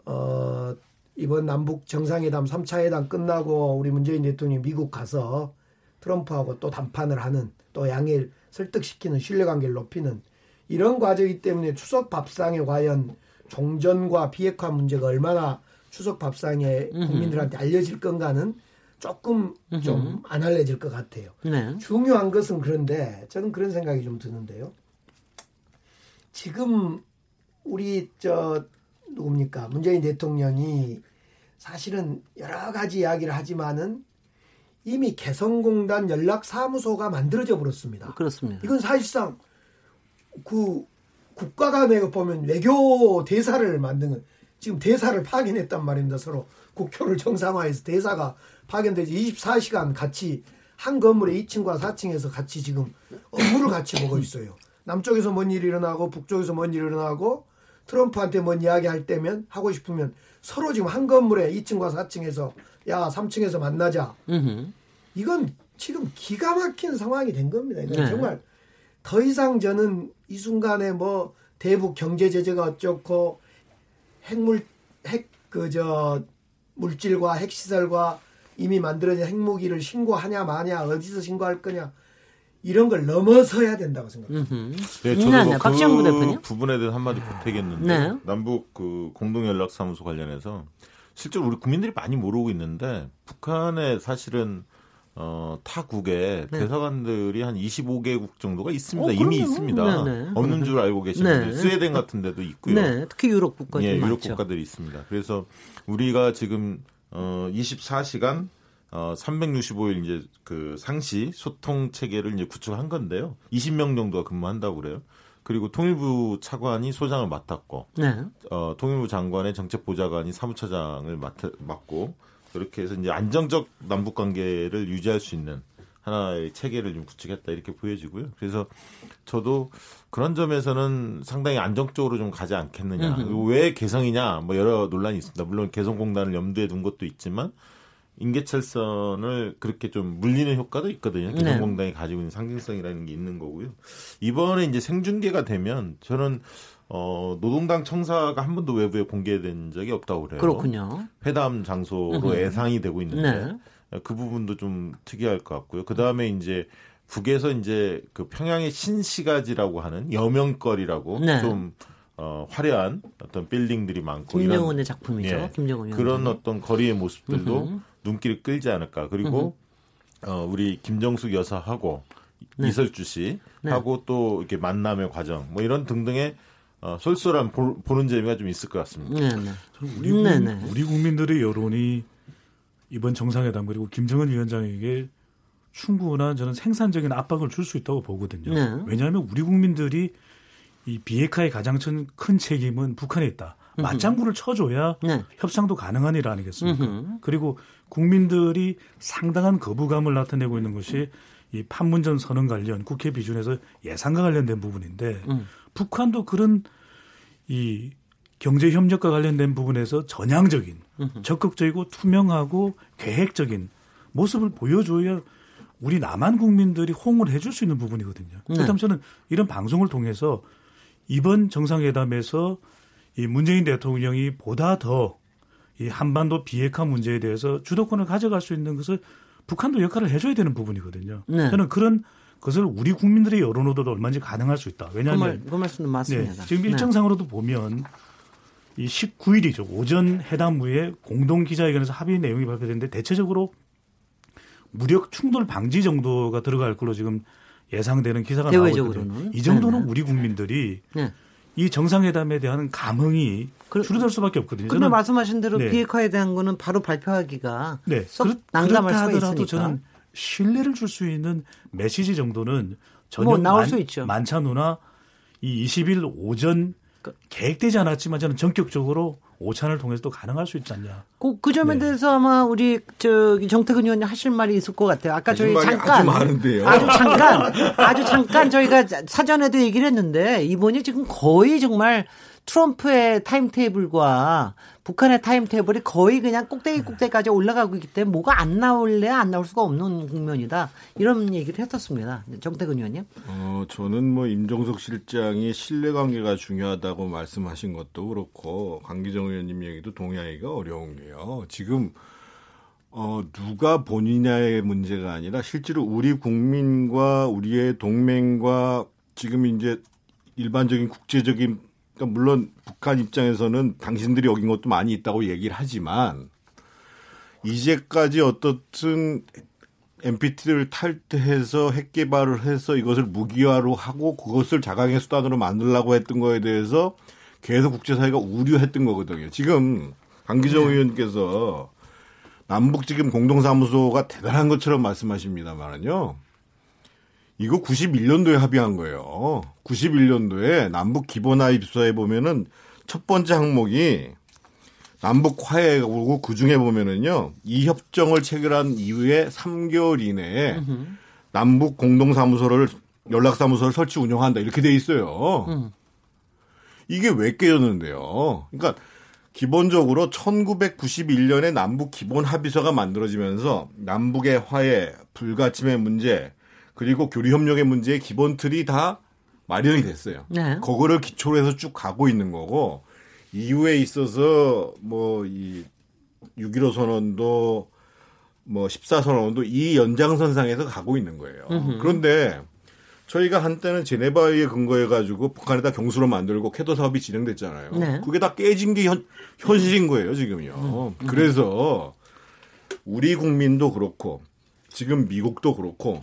어, 이번 남북 정상회담 3차 회담 끝나고 우리 문재인 대통령이 미국 가서 트럼프하고 또 담판을 하는 또 양일 설득시키는 신뢰관계를 높이는 이런 과정이기 때문에 추석 밥상에 과연 종전과 비핵화 문제가 얼마나 추석 밥상에 국민들한테 알려질 건가는 조금 좀 안 알려질 것 같아요. 네. 중요한 것은 그런데 저는 그런 생각이 좀 드는데요. 지금 우리 저 누굽니까 문재인 대통령이 사실은 여러 가지 이야기를 하지만은 이미 개성공단 연락사무소가 만들어져 버렸습니다. 그렇습니다. 이건 사실상 그 국가 간에 보면 외교 대사를 만드는 지금 대사를 파견했단 말입니다. 서로 국교를 정상화해서 대사가 파견되지 24시간 같이 한 건물에 2층과 4층에서 같이 지금 업무를 같이 보고 있어요. 남쪽에서 뭔 일이 일어나고 북쪽에서 뭔 일이 일어나고 트럼프한테 뭔 이야기 할 때면 하고 싶으면 서로 지금 한 건물에 2층과 4층에서 야 3층에서 만나자. 음흠. 이건 지금 기가 막힌 상황이 된 겁니다. 이건 네. 정말 더 이상 저는 이 순간에 뭐 대북 경제 제재가 어쩌고 핵물 핵 그 저 물질과 핵 시설과 이미 만들어진 핵무기를 신고하냐 마냐 어디서 신고할 거냐 이런 걸 넘어서야 된다고 생각합니다. 네, 네, 저도 네. 뭐그 대표님. 부분에 대해서 한마디 보태겠는데 네. 남북 그 공동연락사무소 관련해서 실제로 우리 국민들이 많이 모르고 있는데 북한에 사실은 어, 타국에 네. 대사관들이 한 25개국 정도가 있습니다. 어, 이미. 있습니다. 네, 네. 없는 줄 알고 계시는 네. 분들 스웨덴 같은 데도 있고요. 네, 특히 유럽 국가들 예, 유럽 많죠. 국가들이 있습니다. 그래서 우리가 지금 어 24시간 어 365일 이제 그 상시 소통 체계를 이제 구축한 건데요. 20명 정도가 근무한다고 그래요. 그리고 통일부 차관이 소장을 맡았고 네. 어 통일부 장관의 정책 보좌관이 사무처장을 맡, 맡고 그렇게 해서 이제 안정적 남북 관계를 유지할 수 있는 하나의 체계를 좀 구축했다 이렇게 보여지고요. 그래서 저도 그런 점에서는 상당히 안정적으로 좀 가지 않겠느냐. 그리고 왜 개성이냐? 뭐 여러 논란이 있습니다. 물론 개성공단을 염두에 둔 것도 있지만 인계철선을 그렇게 좀 물리는 효과도 있거든요. 네. 개성공단이 가지고 있는 상징성이라는 게 있는 거고요. 이번에 이제 생중계가 되면 저는 어, 노동당 청사가 한 번도 외부에 공개된 적이 없다고 그래요. 그렇군요. 회담 장소로 음흠. 예상이 되고 있는데 네. 그 부분도 좀 특이할 것 같고요. 그 다음에 이제 북에서 이제 그 평양의 신시가지라고 하는 여명거리라고 네. 좀 어, 화려한 어떤 빌딩들이 많고 김정은의 작품이죠. 예, 김정은 위원장. 그런 어떤 거리의 모습들도 음흠. 눈길을 끌지 않을까. 그리고 어, 우리 김정숙 여사하고 네. 이설주 씨 네. 하고 또 이렇게 만남의 과정 뭐 이런 등등의 어, 쏠쏠한 보, 보는 재미가 좀 있을 것 같습니다. 네, 네. 우리, 국- 네네. 우리 국민들의 여론이 이번 정상회담 그리고 김정은 위원장에게 충분한 저는 생산적인 압박을 줄 수 있다고 보거든요. 네. 왜냐하면 우리 국민들이 이 비핵화의 가장 큰- 큰 책임은 북한에 있다. 맞장구를 쳐줘야 네. 협상도 가능한 일 아니겠습니까? 음흠. 그리고 국민들이 상당한 거부감을 나타내고 있는 것이 이 판문점 선언 관련 국회 비준에서 예산과 관련된 부분인데 음. 북한도 그런 이 경제 협력과 관련된 부분에서 전향적인 적극적이고 투명하고 계획적인 모습을 보여줘야 우리 남한 국민들이 호응을 해줄 수 있는 부분이거든요. 네. 그렇다면 저는 이런 방송을 통해서 이번 정상회담에서 이 문재인 대통령이 보다 더 이 한반도 비핵화 문제에 대해서 주도권을 가져갈 수 있는 것을 북한도 역할을 해줘야 되는 부분이거든요. 네. 저는 그런 것을 우리 국민들의 여론으로도 얼마든지 가능할 수 있다. 그, 왜냐하면 말, 그 말 씀도 네, 맞습니다. 지금 네. 일정상으로도 보면 이 19일이죠. 오전 회담 후에 공동 기자회견에서 합의 내용이 발표됐는데 대체적으로 무력 충돌 방지 정도가 들어갈 걸로 지금 예상되는 기사가 나오고 대외적으로는. 있거든요. 이 정도는 네네. 우리 국민들이 네. 이 정상회담에 대한 감흥이 그- 줄어들 수밖에 없거든요. 근데 저는 말씀하신 대로 네. 비핵화에 대한 거는 바로 발표하기가 네, 썩 그렇, 난감할 수가 있으니까. 저는 신뢰를 줄 수 있는 메시지 정도는 전혀 뭐 나올 만, 수 있죠. 만찬후나 이 20일 오전 계획되지 않았지만 저는 전격적으로 오찬을 통해서 또 가능할 수 있지 않냐. 그, 그 점에 네. 대해서 아마 우리 저기 정태근 의원님 하실 말이 있을 것 같아요. 아까 저희 잠깐 아주 많은데요. 아주 잠깐 아주 잠깐 저희가 사전에도 얘기를 했는데 이번이 지금 거의 정말 트럼프의 타임테이블과 북한의 타임테이블이 거의 그냥 꼭대기 꼭대기까지 올라가고 있기 때문에 뭐가 안 나올래 안 나올 수가 없는 국면이다. 이런 얘기를 했었습니다. 정태근 의원님. 어, 저는 뭐 임종석 실장이 신뢰 관계가 중요하다고 말씀하신 것도 그렇고 강기정 의원님 얘기도 동의하기가 어려운 게요. 지금 어, 누가 본이냐의 문제가 아니라 실제로 우리 국민과 우리의 동맹과 지금 이제 일반적인 국제적인 그러니까 물론 북한 입장에서는 당신들이 여긴 것도 많이 있다고 얘기를 하지만 이제까지 어떻든 NPT를 탈퇴해서 핵 개발을 해서 이것을 무기화로 하고 그것을 자강의 수단으로 만들려고 했던 거에 대해서 계속 국제사회가 우려했던 거거든요. 지금 강기정 네. 의원께서 남북 지금 공동사무소가 대단한 것처럼 말씀하십니다만은요. 이거 91년도에 합의한 거예요. 91년도에 남북 기본화 입수에 보면은 첫 번째 항목이 남북 화해고 그 중에 보면은요 이 협정을 체결한 이후에 3개월 이내에 남북 공동사무소를 연락사무소를 설치 운영한다 이렇게 돼 있어요. 이게 왜 깨졌는데요? 그러니까 기본적으로 1991년에 남북 기본 합의서가 만들어지면서 남북의 화해, 불가침의 문제, 그리고 교류 협력의 문제의 기본 틀이 다 마련이 됐어요. 네. 그거를 기초로 해서 쭉 가고 있는 거고 이후에 있어서 뭐 이 6.15 선언도 뭐 14선언도 이 연장선상에서 가고 있는 거예요. 그런데 저희가 한때는 제네바에 근거해 가지고 북한에다 경수로 만들고 캐도 사업이 진행됐잖아요. 네. 그게 다 깨진 게 현, 현실인 거예요, 지금요. 그래서 우리 국민도 그렇고 지금 미국도 그렇고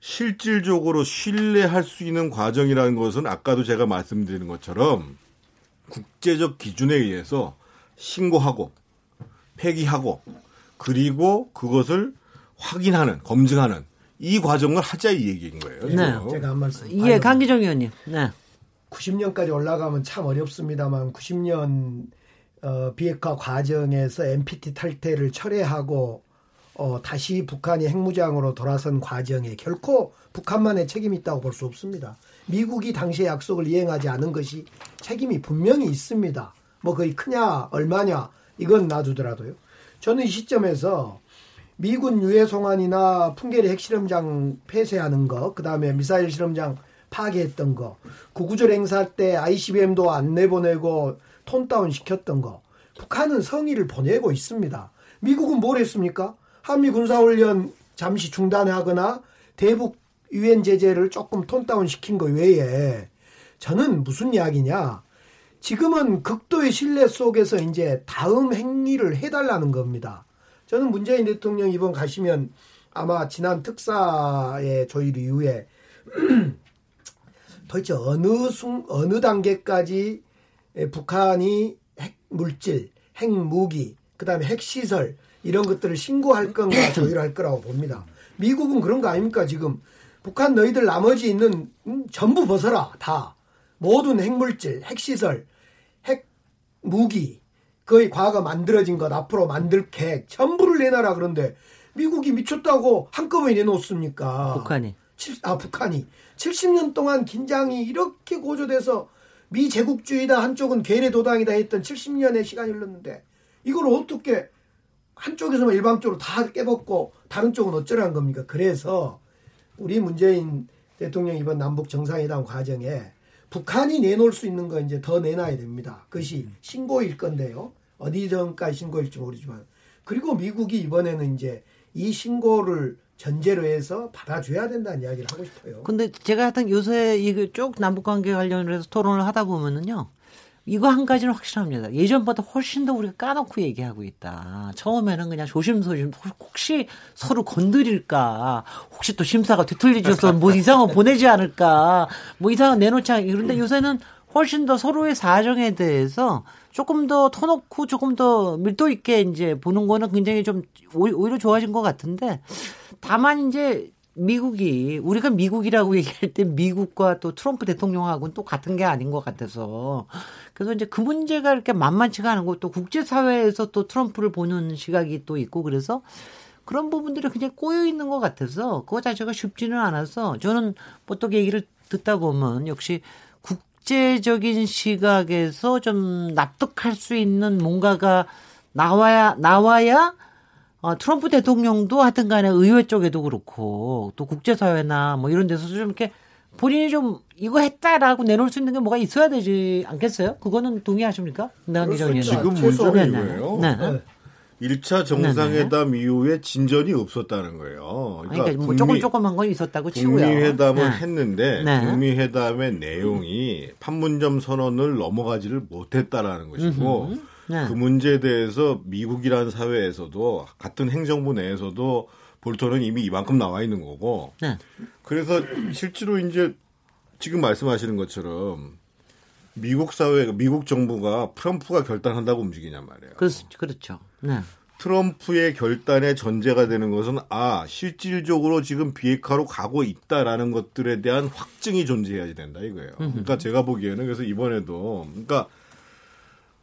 실질적으로 신뢰할 수 있는 과정이라는 것은 아까도 제가 말씀드린 것처럼 국제적 기준에 의해서 신고하고 폐기하고 그리고 그것을 확인하는 검증하는 이 과정을 하자 이 얘기인 거예요. 지금. 네. 제가 한 말씀. 예, 강기정 의원님. 네. 90년까지 올라가면 참 어렵습니다만 90년 어, 비핵화 과정에서 NPT 탈퇴를 철회하고 어, 다시 북한이 핵무장으로 돌아선 과정에 결코 북한만의 책임이 있다고 볼 수 없습니다. 미국이 당시의 약속을 이행하지 않은 것이 책임이 분명히 있습니다. 뭐 거의 크냐 얼마냐 이건 놔두더라도요. 저는 이 시점에서 미군 유해 송환이나 풍계리 핵실험장 폐쇄하는 거, 그 다음에 미사일 실험장 파괴했던 거, 구구절 행사 때 ICBM도 안 내보내고 톤다운 시켰던 거, 북한은 성의를 보내고 있습니다. 미국은 뭘 했습니까? 한미 군사훈련 잠시 중단하거나 대북 유엔 제재를 조금 톤다운 시킨 거 외에 저는 무슨 이야기냐? 지금은 극도의 신뢰 속에서 이제 다음 행위를 해달라는 겁니다. 저는 문재인 대통령 이번 가시면 아마 지난 특사의 조율 이후에 (clears throat) 도대체 어느 순 어느 단계까지 북한이 핵 물질, 핵 무기, 그다음에 핵 시설 이런 것들을 신고할 건가 (laughs) 조율할 거라고 봅니다. 미국은 그런 거 아닙니까 지금 북한 너희들 나머지 있는 음, 전부 벗어라 다 모든 핵물질, 핵시설, 핵 무기 거의 과거 만들어진 것 앞으로 만들 계획 전부를 내놔라 그런데 미국이 미쳤다고 한꺼번에 내놓습니까? 북한이. 칠- 아 북한이 70년 동안 긴장이 이렇게 고조돼서 미 제국주의다 한쪽은 괴뢰 도당이다 했던 70년의 시간이 흘렀는데 이걸 어떻게 한쪽에서만 일방적으로 다 깨벗고 다른 쪽은 어쩌라는 겁니까? 그래서 우리 문재인 대통령 이번 남북 정상회담 과정에 북한이 내놓을 수 있는 거 이제 더 내놔야 됩니다. 그것이 신고일 건데요. 어디 전까지 신고일지 모르지만 그리고 미국이 이번에는 이제 이 신고를 전제로 해서 받아줘야 된다는 이야기를 하고 싶어요. 근데 제가 하여튼 요새 쭉 남북 관계 관련해서 토론을 하다 보면은요. 이거 한 가지는 확실합니다. 예전보다 훨씬 더 우리가 까놓고 얘기하고 있다. 처음에는 그냥 조심조심 혹시 서로 건드릴까? 혹시 또 심사가 뒤틀리져서 뭐 이상한 거 보내지 않을까? 뭐 이상한 않을까? 그런데 요새는 훨씬 더 서로의 사정에 대해서 조금 더 터놓고 조금 더 밀도 있게 이제 보는 거는 굉장히 좀 오히- 오히려 좋아진 것 같은데 다만 이제 미국이 우리가 미국이라고 (laughs) 얘기할 때 미국과 또 트럼프 대통령하고는 또 같은 게 아닌 것 같아서. 그래서 이제 그 문제가 이렇게 만만치가 않은 것도 국제사회에서 또 트럼프를 보는 시각이 또 있고 그래서 그런 부분들이 굉장히 꼬여 있는 것 같아서 그거 자체가 쉽지는 않아서 저는 보통 얘기를 듣다 보면 역시 국제적인 시각에서 좀 납득할 수 있는 뭔가가 나와야 나와야 어, 트럼프 대통령도 하여튼 간에 의회 쪽에도 그렇고 또 국제사회나 뭐 이런 데서 좀 이렇게 본인이 좀 이거 했다라고 내놓을 수 있는 게 뭐가 있어야 되지 않겠어요? 그거는 동의하십니까? 기자님. 지금 최소- 문제는 네, 네. 이거예요. 네. 네. 1차 정상회담 이후에 진전이 없었다는 거예요. 그러니까, 뭐 조금 북미- 조금한 건 있었다고 치고요. 북미회담을 네. 했는데 네. 북미회담의 내용이 판문점 선언을 넘어가지를 못했다라는 것이고 네. 그 문제에 대해서 미국이라는 사회에서도 같은 행정부 내에서도 볼턴은 이미 이만큼 나와 있는 거고 네. 그래서 실제로 이제 지금 말씀하시는 것처럼 미국 사회, 미국 정부가 트럼프가 결단한다고 움직이냔 말이에요. 그, 그렇죠. 네. 트럼프의 결단의 전제가 되는 것은 아 실질적으로 지금 비핵화로 가고 있다라는 것들에 대한 확증이 존재해야 된다 이거예요. 그러니까 제가 보기에는 그래서 이번에도 그러니까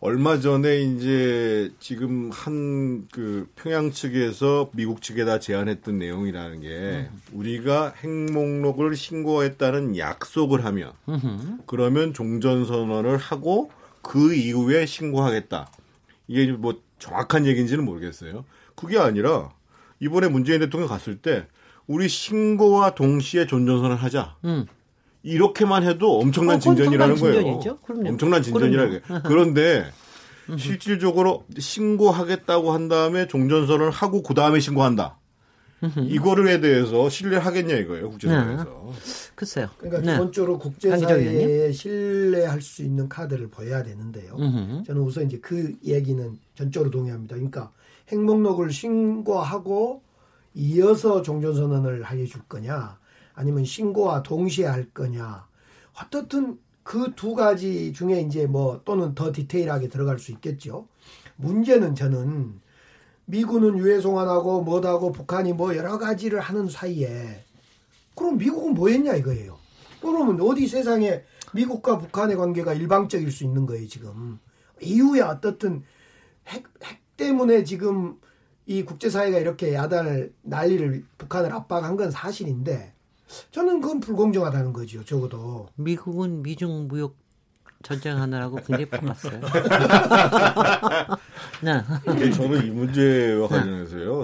얼마 전에 이제 지금 한 그 평양 측에서 미국 측에다 제안했던 내용이라는 게 우리가 핵목록을 신고했다는 약속을 하면 그러면 종전 선언을 하고 그 이후에 신고하겠다. 이게 뭐 정확한 얘기인지는 모르겠어요. 그게 아니라 이번에 문재인 대통령 갔을 때 우리 신고와 동시에 존전선을 하자. 음. 이렇게만 해도 엄청난 어, 진전이라는 엄청난 거예요. 진전이죠. 그럼요. 엄청난 진전이라는 거예요. 그런데 (laughs) 실질적으로 신고하겠다고 한 다음에 종전선언을 하고 그 다음에 신고한다. 이거를에 대해서 신뢰하겠냐 이거예요 국제사회에서. 글쎄요. 그러니까 네. 기본적으로 국제사회에 신뢰할 수 있는 카드를 보여야 되는데요. 음흠. 저는 우선 이제 그 얘기는 전적으로 동의합니다. 그러니까 핵목록을 신고하고 이어서 종전선언을 해줄 거냐, 아니면 신고와 동시에 할 거냐. 어떻든 그 두 가지 중에 이제 뭐 또는 더 디테일하게 들어갈 수 있겠죠. 문제는 저는 미군은 유해송환하고 뭐하고 북한이 뭐 여러 가지를 하는 사이에 그럼 미국은 뭐 했냐 이거예요. 그러면 어디 세상에 미국과 북한의 관계가 일방적일 수 있는 거예요, 지금. 이후에 어떻든 핵, 핵 때문에 지금 이 국제사회가 이렇게 야단을, 난리를 북한을 압박한 건 사실인데 저는 그건 불공정하다는 거죠, 적어도. 미국은 미중 무역 전쟁하느라고 굉장히 바빴어요. (laughs) 네. 저는 이 문제와 관련해서요.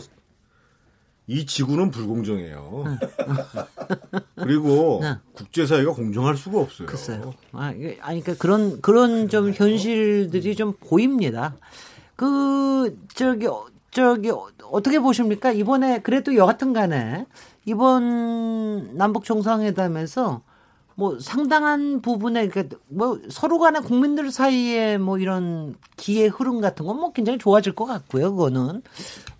이 지구는 불공정해요. (laughs) 그리고 네. 국제사회가 공정할 수가 없어요. 글쎄요. 아, 이게, 아니, 그러니까 그런, 그런 좀 현실들이 좀 보입니다. 그, 저기, 어, 저기, 어, 어떻게 보십니까? 이번에 그래도 여하튼 간에 이번 남북 정상회담에서 뭐 상당한 부분에 그러니까 뭐 서로 간에 국민들 사이에 뭐 이런 기의 흐름 같은 건 뭐 굉장히 좋아질 것 같고요. 그거는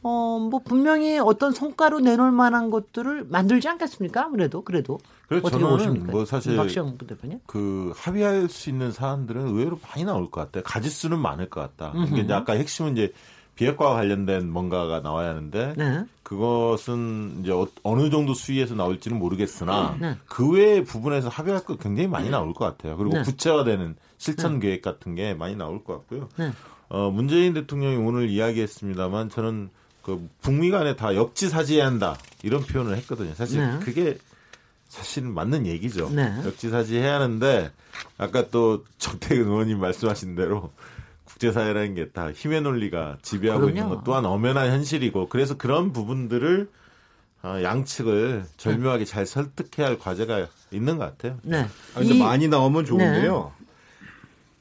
어 뭐 분명히 어떤 성과로 내놓을 만한 것들을 만들지 않겠습니까? 아무래도 그래도 그래서 어떻게 저는 보십니까? 뭐 사실 박시영. 그 합의할 수 있는 사안들은 의외로 많이 나올 것 같아요. 가지수는 많을 것 같다. 이게 이제 아까 핵심은 이제 비핵화와 관련된 뭔가가 나와야 하는데 네. 그것은 이제 어- 어느 정도 수위에서 나올지는 모르겠으나 네. 그 외의 부분에서 합의할 거 굉장히 많이 나올 것 같아요. 그리고 네. 구체화되는 실천 계획 같은 게 많이 나올 것 같고요. 네. 어, 문재인 대통령이 오늘 이야기했습니다만 저는 그 북미 간에 다 역지사지해야 한다 이런 표현을 했거든요. 사실 네. 그게 사실 맞는 얘기죠. 네. 역지사지해야 하는데 아까 또 정태근 의원님 말씀하신 대로 국제사회라는 게 다 힘의 논리가 지배하고 있는 그럼요. 것 또한 엄연한 현실이고 그래서 그런 부분들을 어, 양측을 절묘하게 잘 설득해야 할 과제가 있는 것 같아요. 네. 아니, 근데 이- 많이 나오면 좋은데요.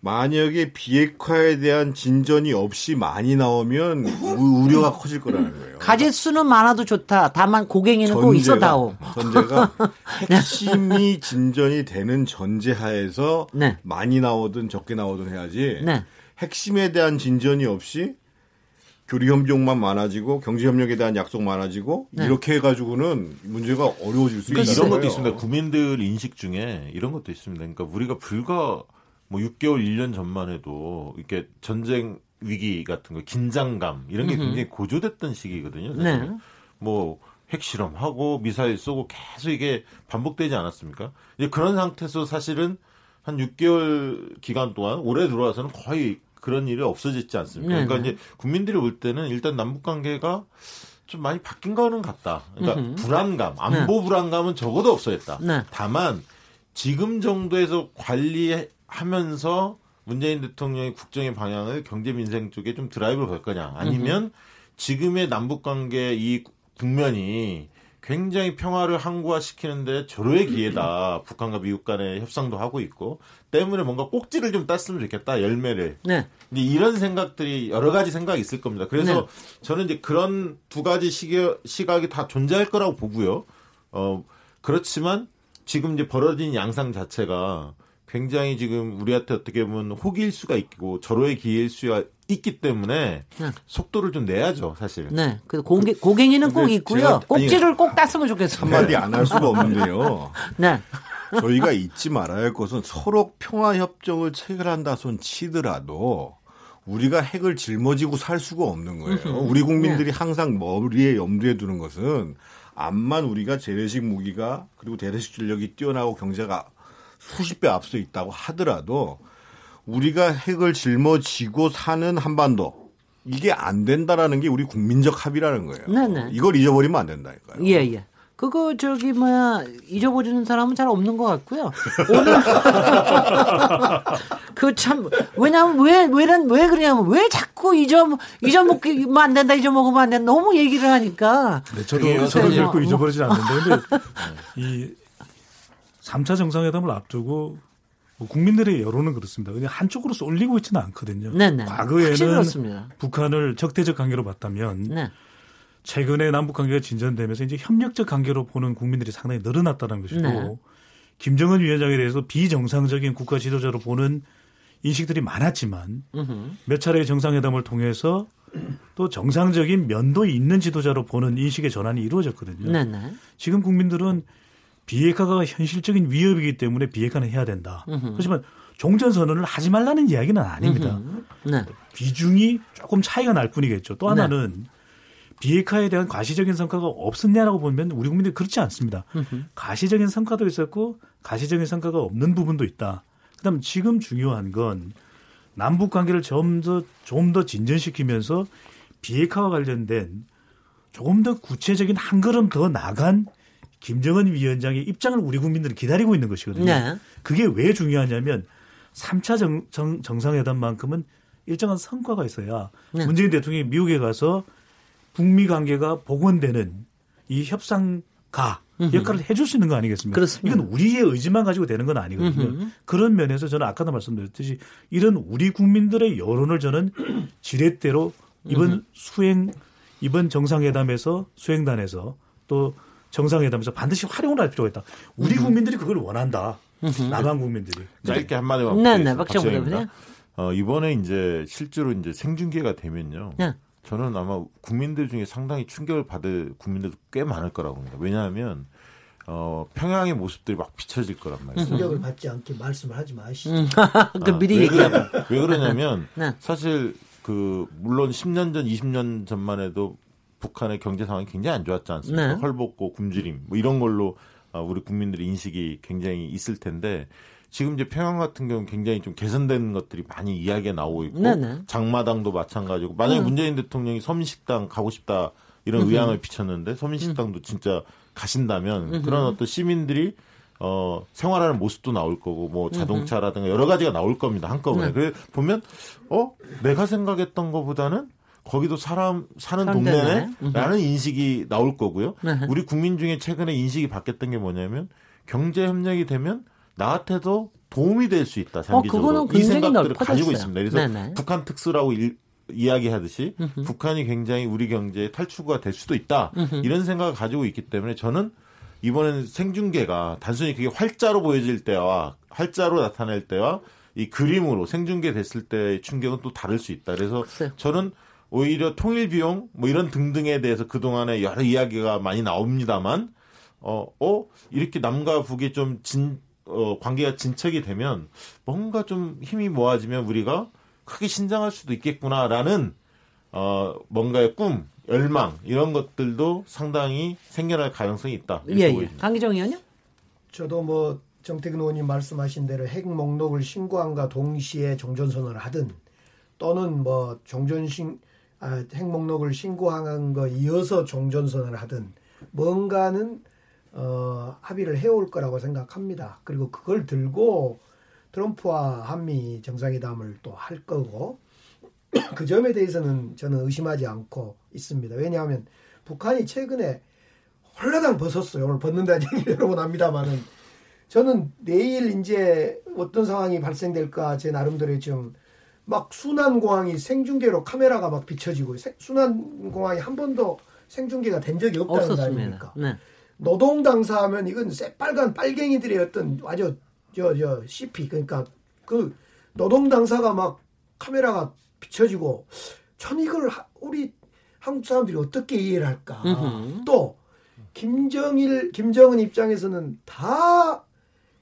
만약에 비핵화에 대한 진전이 없이 많이 나오면 우- 우려가 커질 거라는 거예요. 가짓수는 많아도 좋다. 다만 고갱이는 꼭 있어다오. 전제가 (laughs) 핵심이 진전이 되는 전제하에서 네. 많이 나오든 적게 나오든 해야지. 네. 핵심에 대한 진전이 없이 교류협력만 많아지고 경제 협력에 대한 약속 많아지고 네. 이렇게 해가지고는 문제가 어려워질 수 그러니까 있는 이런. 것도 있습니다. 국민들 인식 중에 이런 것도 있습니다. 그러니까 우리가 불과 뭐 6개월, 1년 전만 해도 이렇게 전쟁 위기 같은 거, 긴장감 이런 게 굉장히 고조됐던 시기거든요. 사실. 네. 뭐 핵실험하고 미사일 쏘고 계속 이게 반복되지 않았습니까? 이제 그런 상태에서 사실은 한 6개월 기간 동안 올해 들어와서는 거의 그런 일이 없어졌지 않습니까? 네네. 그러니까 이제 국민들이 볼 때는 일단 남북 관계가 좀 많이 바뀐 거는 같다. 그러니까 음흠. 불안감, 안보 불안감은 적어도 없어졌다. 네. 다만 지금 정도에서 관리하면서 문재인 대통령의 국정의 방향을 경제 민생 쪽에 좀 드라이브를 걸 거냐 아니면 지금의 남북 관계 이 국면이 굉장히 평화를 항구화시키는데 절호의 기회다. (laughs) 북한과 미국 간의 협상도 하고 있고 때문에 뭔가 꼭지를 좀 땄으면 좋겠다. 열매를. 네. 이런 생각들이 여러 가지 생각이 있을 겁니다. 그래서 네. 저는 이제 그런 두 가지 시각이 다 존재할 거라고 보고요. 어, 그렇지만 지금 이제 벌어진 양상 자체가 굉장히 지금 우리한테 어떻게 보면 호기일 수가 있고 절호의 기회일 수가 있기 때문에 네. 속도를 좀 내야죠, 사실. 네. 그 고개, 고갱이는 꼭 있고요. 제가- 꼭지를 꼭 땄으면 좋겠습니다. 한마디 안 할 수가 없는데요. 네. 저희가 잊지 말아야 할 것은 서로 평화 협정을 체결한다 손 치더라도 우리가 핵을 짊어지고 살 수가 없는 거예요. 우리 국민들이 항상 머리에 염두에 두는 것은 암만 우리가 재래식 무기가 그리고 재래식 전력이 뛰어나고 경제가 수십 배 앞서 있다고 하더라도 우리가 핵을 짊어지고 사는 한반도 이게 안 된다라는 게 우리 국민적 합의라는 거예요. 네네. 이걸 잊어버리면 안 된다니까요. 예, 예. 그거 저기 뭐야 잊어버리는 사람은 잘 없는 것 같고요. 오늘 (laughs) 그 참 왜냐면 왜 왜는 왜 그러냐면 왜 자꾸 잊어 잊어먹기만 안 된다 잊어먹으면 안 된다 너무 얘기를 하니까 네, 저도 저도 결코 뭐- 잊어버리지 않는데 근데 이 3차 정상회담을 앞두고 뭐 국민들의 여론은 그렇습니다. 그냥 한쪽으로 쏠리고 있지는 않거든요. 네네. 확실히 과거에는. 북한을 적대적 관계로 봤다면 네. 최근에 남북 관계가 진전되면서 이제 협력적 관계로 보는 국민들이 상당히 늘어났다는 것이고 네. 김정은 위원장에 대해서 비정상적인 국가 지도자로 보는 인식들이 많았지만 음흠. 몇 차례의 정상회담을 통해서 또 정상적인 면도 있는 지도자로 보는 인식의 전환이 이루어졌거든요. 네네. 지금 국민들은 비핵화가 현실적인 위협이기 때문에 비핵화는 해야 된다. 하지만 종전 선언을 하지 말라는 이야기는 아닙니다. 네. 비중이 조금 차이가 날 뿐이겠죠. 또 네. 하나는 비핵화에 대한 가시적인 성과가 없었냐라고 보면 우리 국민들이 그렇지 않습니다. 가시적인 성과도 있었고 가시적인 성과가 없는 부분도 있다. 그다음 지금 중요한 건 남북 관계를 좀더 좀 더 진전시키면서 비핵화와 관련된 조금 더 구체적인 한 걸음 더 나간 김정은 위원장의 입장을 우리 국민들이 기다리고 있는 것이거든요. 네. 그게 왜 중요하냐면 3차 정, 정, 정상회담만큼은 일정한 성과가 있어야 네. 문재인 대통령이 미국에 가서 북미 관계가 복원되는 이 협상가 역할을 해줄 수 있는 거 아니겠습니까? 그렇습니다. 이건 우리의 의지만 가지고 되는 건 아니거든요. 그런 면에서 저는 아까도 말씀드렸듯이 이런 우리 국민들의 여론을 저는 (clears throat) 지렛대로 이번 수행 이번 정상회담에서 수행단에서 또 정상회담에서 반드시 활용을 할 필요가 있다. 우리 국민들이 그걸 원한다. 남한 국민들이. 짧게 한마디만 네, 네. 대표님. 어, 이번에 이제 실제로 이제 생중계가 되면요. 네. 저는 아마 국민들 중에 상당히 충격을 받을 국민들도 꽤 많을 거라고 봅니다. 왜냐하면 어, 평양의 모습들이 막 비춰질 거란 말이에요. 충격을 받지 않게 말씀을 하지 마시죠. (laughs) 그 미리 왜, 얘기하고. 그러, 왜 그러냐면 네. 사실 그 물론 10년 전, 20년 전만 해도 북한의 경제 상황이 굉장히 안 좋았지 않습니까? 네. 헐벗고 굶주림 뭐 이런 걸로 아, 우리 국민들의 인식이 굉장히 있을 텐데 지금 이제 평양 같은 경우는 굉장히 좀 개선된 것들이 많이 이야기가 나오고 있고 네네. 장마당도 마찬가지고 만약에 문재인 대통령이 서민식당 가고 싶다 이런 의향을 비쳤는데 서민식당도 진짜 가신다면 그런 어떤 시민들이 어, 생활하는 모습도 나올 거고, 뭐, 자동차라든가 여러 가지가 나올 겁니다, 한꺼번에. 네. 그래, 보면, 어, 내가 생각했던 것보다는 거기도 사람 사는 사람들네. 동네네? 라는 인식이 나올 거고요. 네. 우리 국민 중에 최근에 인식이 바뀌었던 게 뭐냐면, 경제 협력이 되면 나한테도 도움이 될 수 있다, 장기적으로. 그거는 이 생각들을. 가지고 있습니다. 그래서 네네. 북한 특수라고 일- 이야기하듯이 북한이 굉장히 우리 경제의 탈출구가 될 수도 있다. 이런 생각을 가지고 있기 때문에 저는 이번에는 생중계가 단순히 그게 활자로 보여질 때와 활자로 나타낼 때와 이 그림으로 생중계 됐을 때의 충격은 또 다를 수 있다. 그래서 글쎄요. 저는 오히려 통일 비용 뭐 이런 등등에 대해서 그동안에 여러 이야기가 많이 나옵니다만 어, 어 이렇게 남과 북이 좀 진, 어, 관계가 진척이 되면 뭔가 좀 힘이 모아지면 우리가 크게 신장할 수도 있겠구나라는 어, 뭔가의 꿈, 열망 이런 것들도 상당히 생겨날 가능성이 있다. 예, 예. 강기정 의원요? 저도 뭐 정태근 의원님 말씀하신 대로 핵 목록을 신고함과 동시에 종전선언을 하든 또는 뭐 종전신 아, 핵 목록을 신고한 거 이어서 종전선언을 하든 뭔가는 어, 합의를 해올 거라고 생각합니다. 그리고 그걸 들고 트럼프와 한미 정상회담을 또 할 거고 (clears throat) 그 점에 대해서는 저는 의심하지 않고 있습니다. 왜냐하면 북한이 최근에 홀라당 벗었어요. 오늘 벗는다는 (laughs) 얘기를 여러 번 합니다만은 저는 내일 이제 어떤 상황이 발생될까 제 나름대로 좀 막 순환공항이 생중계로 카메라가 막 비춰지고 세- 순환공항이 한 번도 생중계가 된 적이 없다는 거 없었습니다. 아닙니까? 네. 노동 당사하면 이건 새빨간 빨갱이들의 어떤 아주 저저 CP 그러니까 그 노동 당사가 막 카메라가 비춰지고 전 이걸 하- 우리 한국 사람들이 어떻게 이해를 할까? 음흠. 또 김정일 김정은 입장에서는 다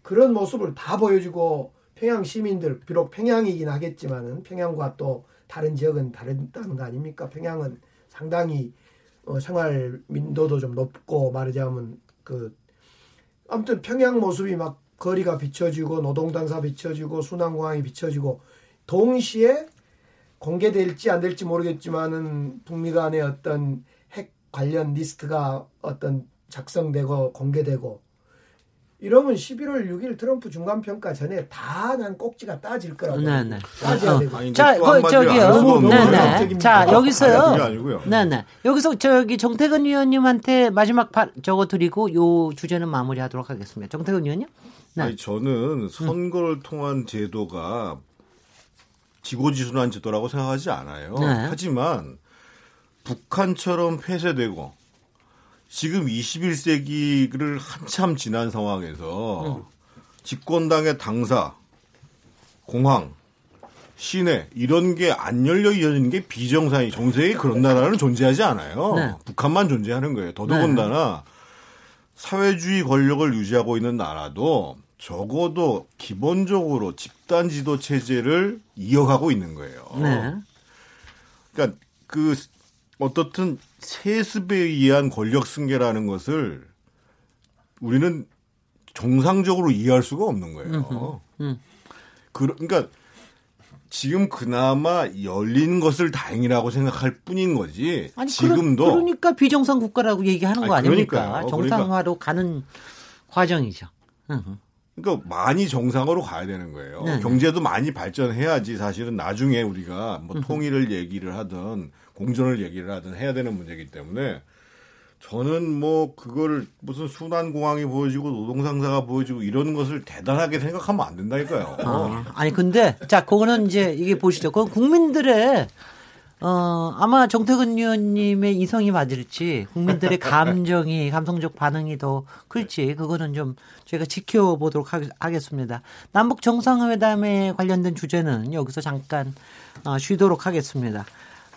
그런 모습을 다 보여주고 평양 시민들 비록 평양이긴 하겠지만은 평양과 또 다른 지역은 다르다는 거 아닙니까? 평양은 상당히 어, 생활 민도도 좀 높고 말하자면 그 아무튼 평양 모습이 막 거리가 비춰지고 노동당사 비춰지고 순환공항이 비춰지고 동시에 공개될지 안 될지 모르겠지만은 북미 간의 어떤 핵 관련 리스트가 어떤 작성되고 공개되고 이러면 11월 6일 트럼프 중간 평가 전에 다 난 꼭지가 따질 거라고 네, 네. 따져야 어. 되고 아니, 자, 또 그, 저기요. 네. 네. 자, 아니, 여기서요. 네, 네. 여기서 저기 정태근 의원님한테 마지막 바, 적어 드리고 요 주제는 마무리하도록 하겠습니다. 정태근 의원님? 네. 아니 저는 선거를 통한 제도가 지고지순한 제도라고 생각하지 않아요. 네. 하지만 북한처럼 폐쇄되고 지금 21세기를 한참 지난 상황에서 집권당의 당사, 공항, 시내 이런 게 안 열려 있는 게 비정상이 정세에 그런 나라는 존재하지 않아요. 네. 북한만 존재하는 거예요. 더더군다나 사회주의 권력을 유지하고 있는 나라도 적어도 기본적으로 집단 지도 체제를 이어가고 있는 거예요. 네. 그러니까 그 어떻든 세습에 의한 권력 승계라는 것을 우리는 정상적으로 이해할 수가 없는 거예요. 음. 그, 그러니까 지금 그나마 열린 것을 다행이라고 생각할 뿐인 거지. 아니, 지금도 그러, 니까 비정상 국가라고 얘기하는 거 아니, 아닙니까? 그러니까요. 정상화로 가는 과정이죠. 음. 그러니까 많이 정상으로 가야 되는 거예요. 네. 경제도 많이 발전해야지 사실은 나중에 우리가 뭐 통일을 얘기를 하든 공존을 얘기를 하든 해야 되는 문제이기 때문에 저는 뭐 그걸 무슨 순환 공항이 보여지고 노동 상사가 보여지고 이런 것을 대단하게 생각하면 안 된다니까요. 아, 아니 근데 자 그거는 이제 이게 보시죠. 그건 국민들의 어 아마 정태근 의원님의 이성이 맞을지 국민들의 감정이 (laughs) 감성적 반응이 더 클지 그거는 좀 저희가 지켜보도록 하, 하겠습니다. 남북 정상회담에 관련된 주제는 여기서 잠깐 어, 쉬도록 하겠습니다.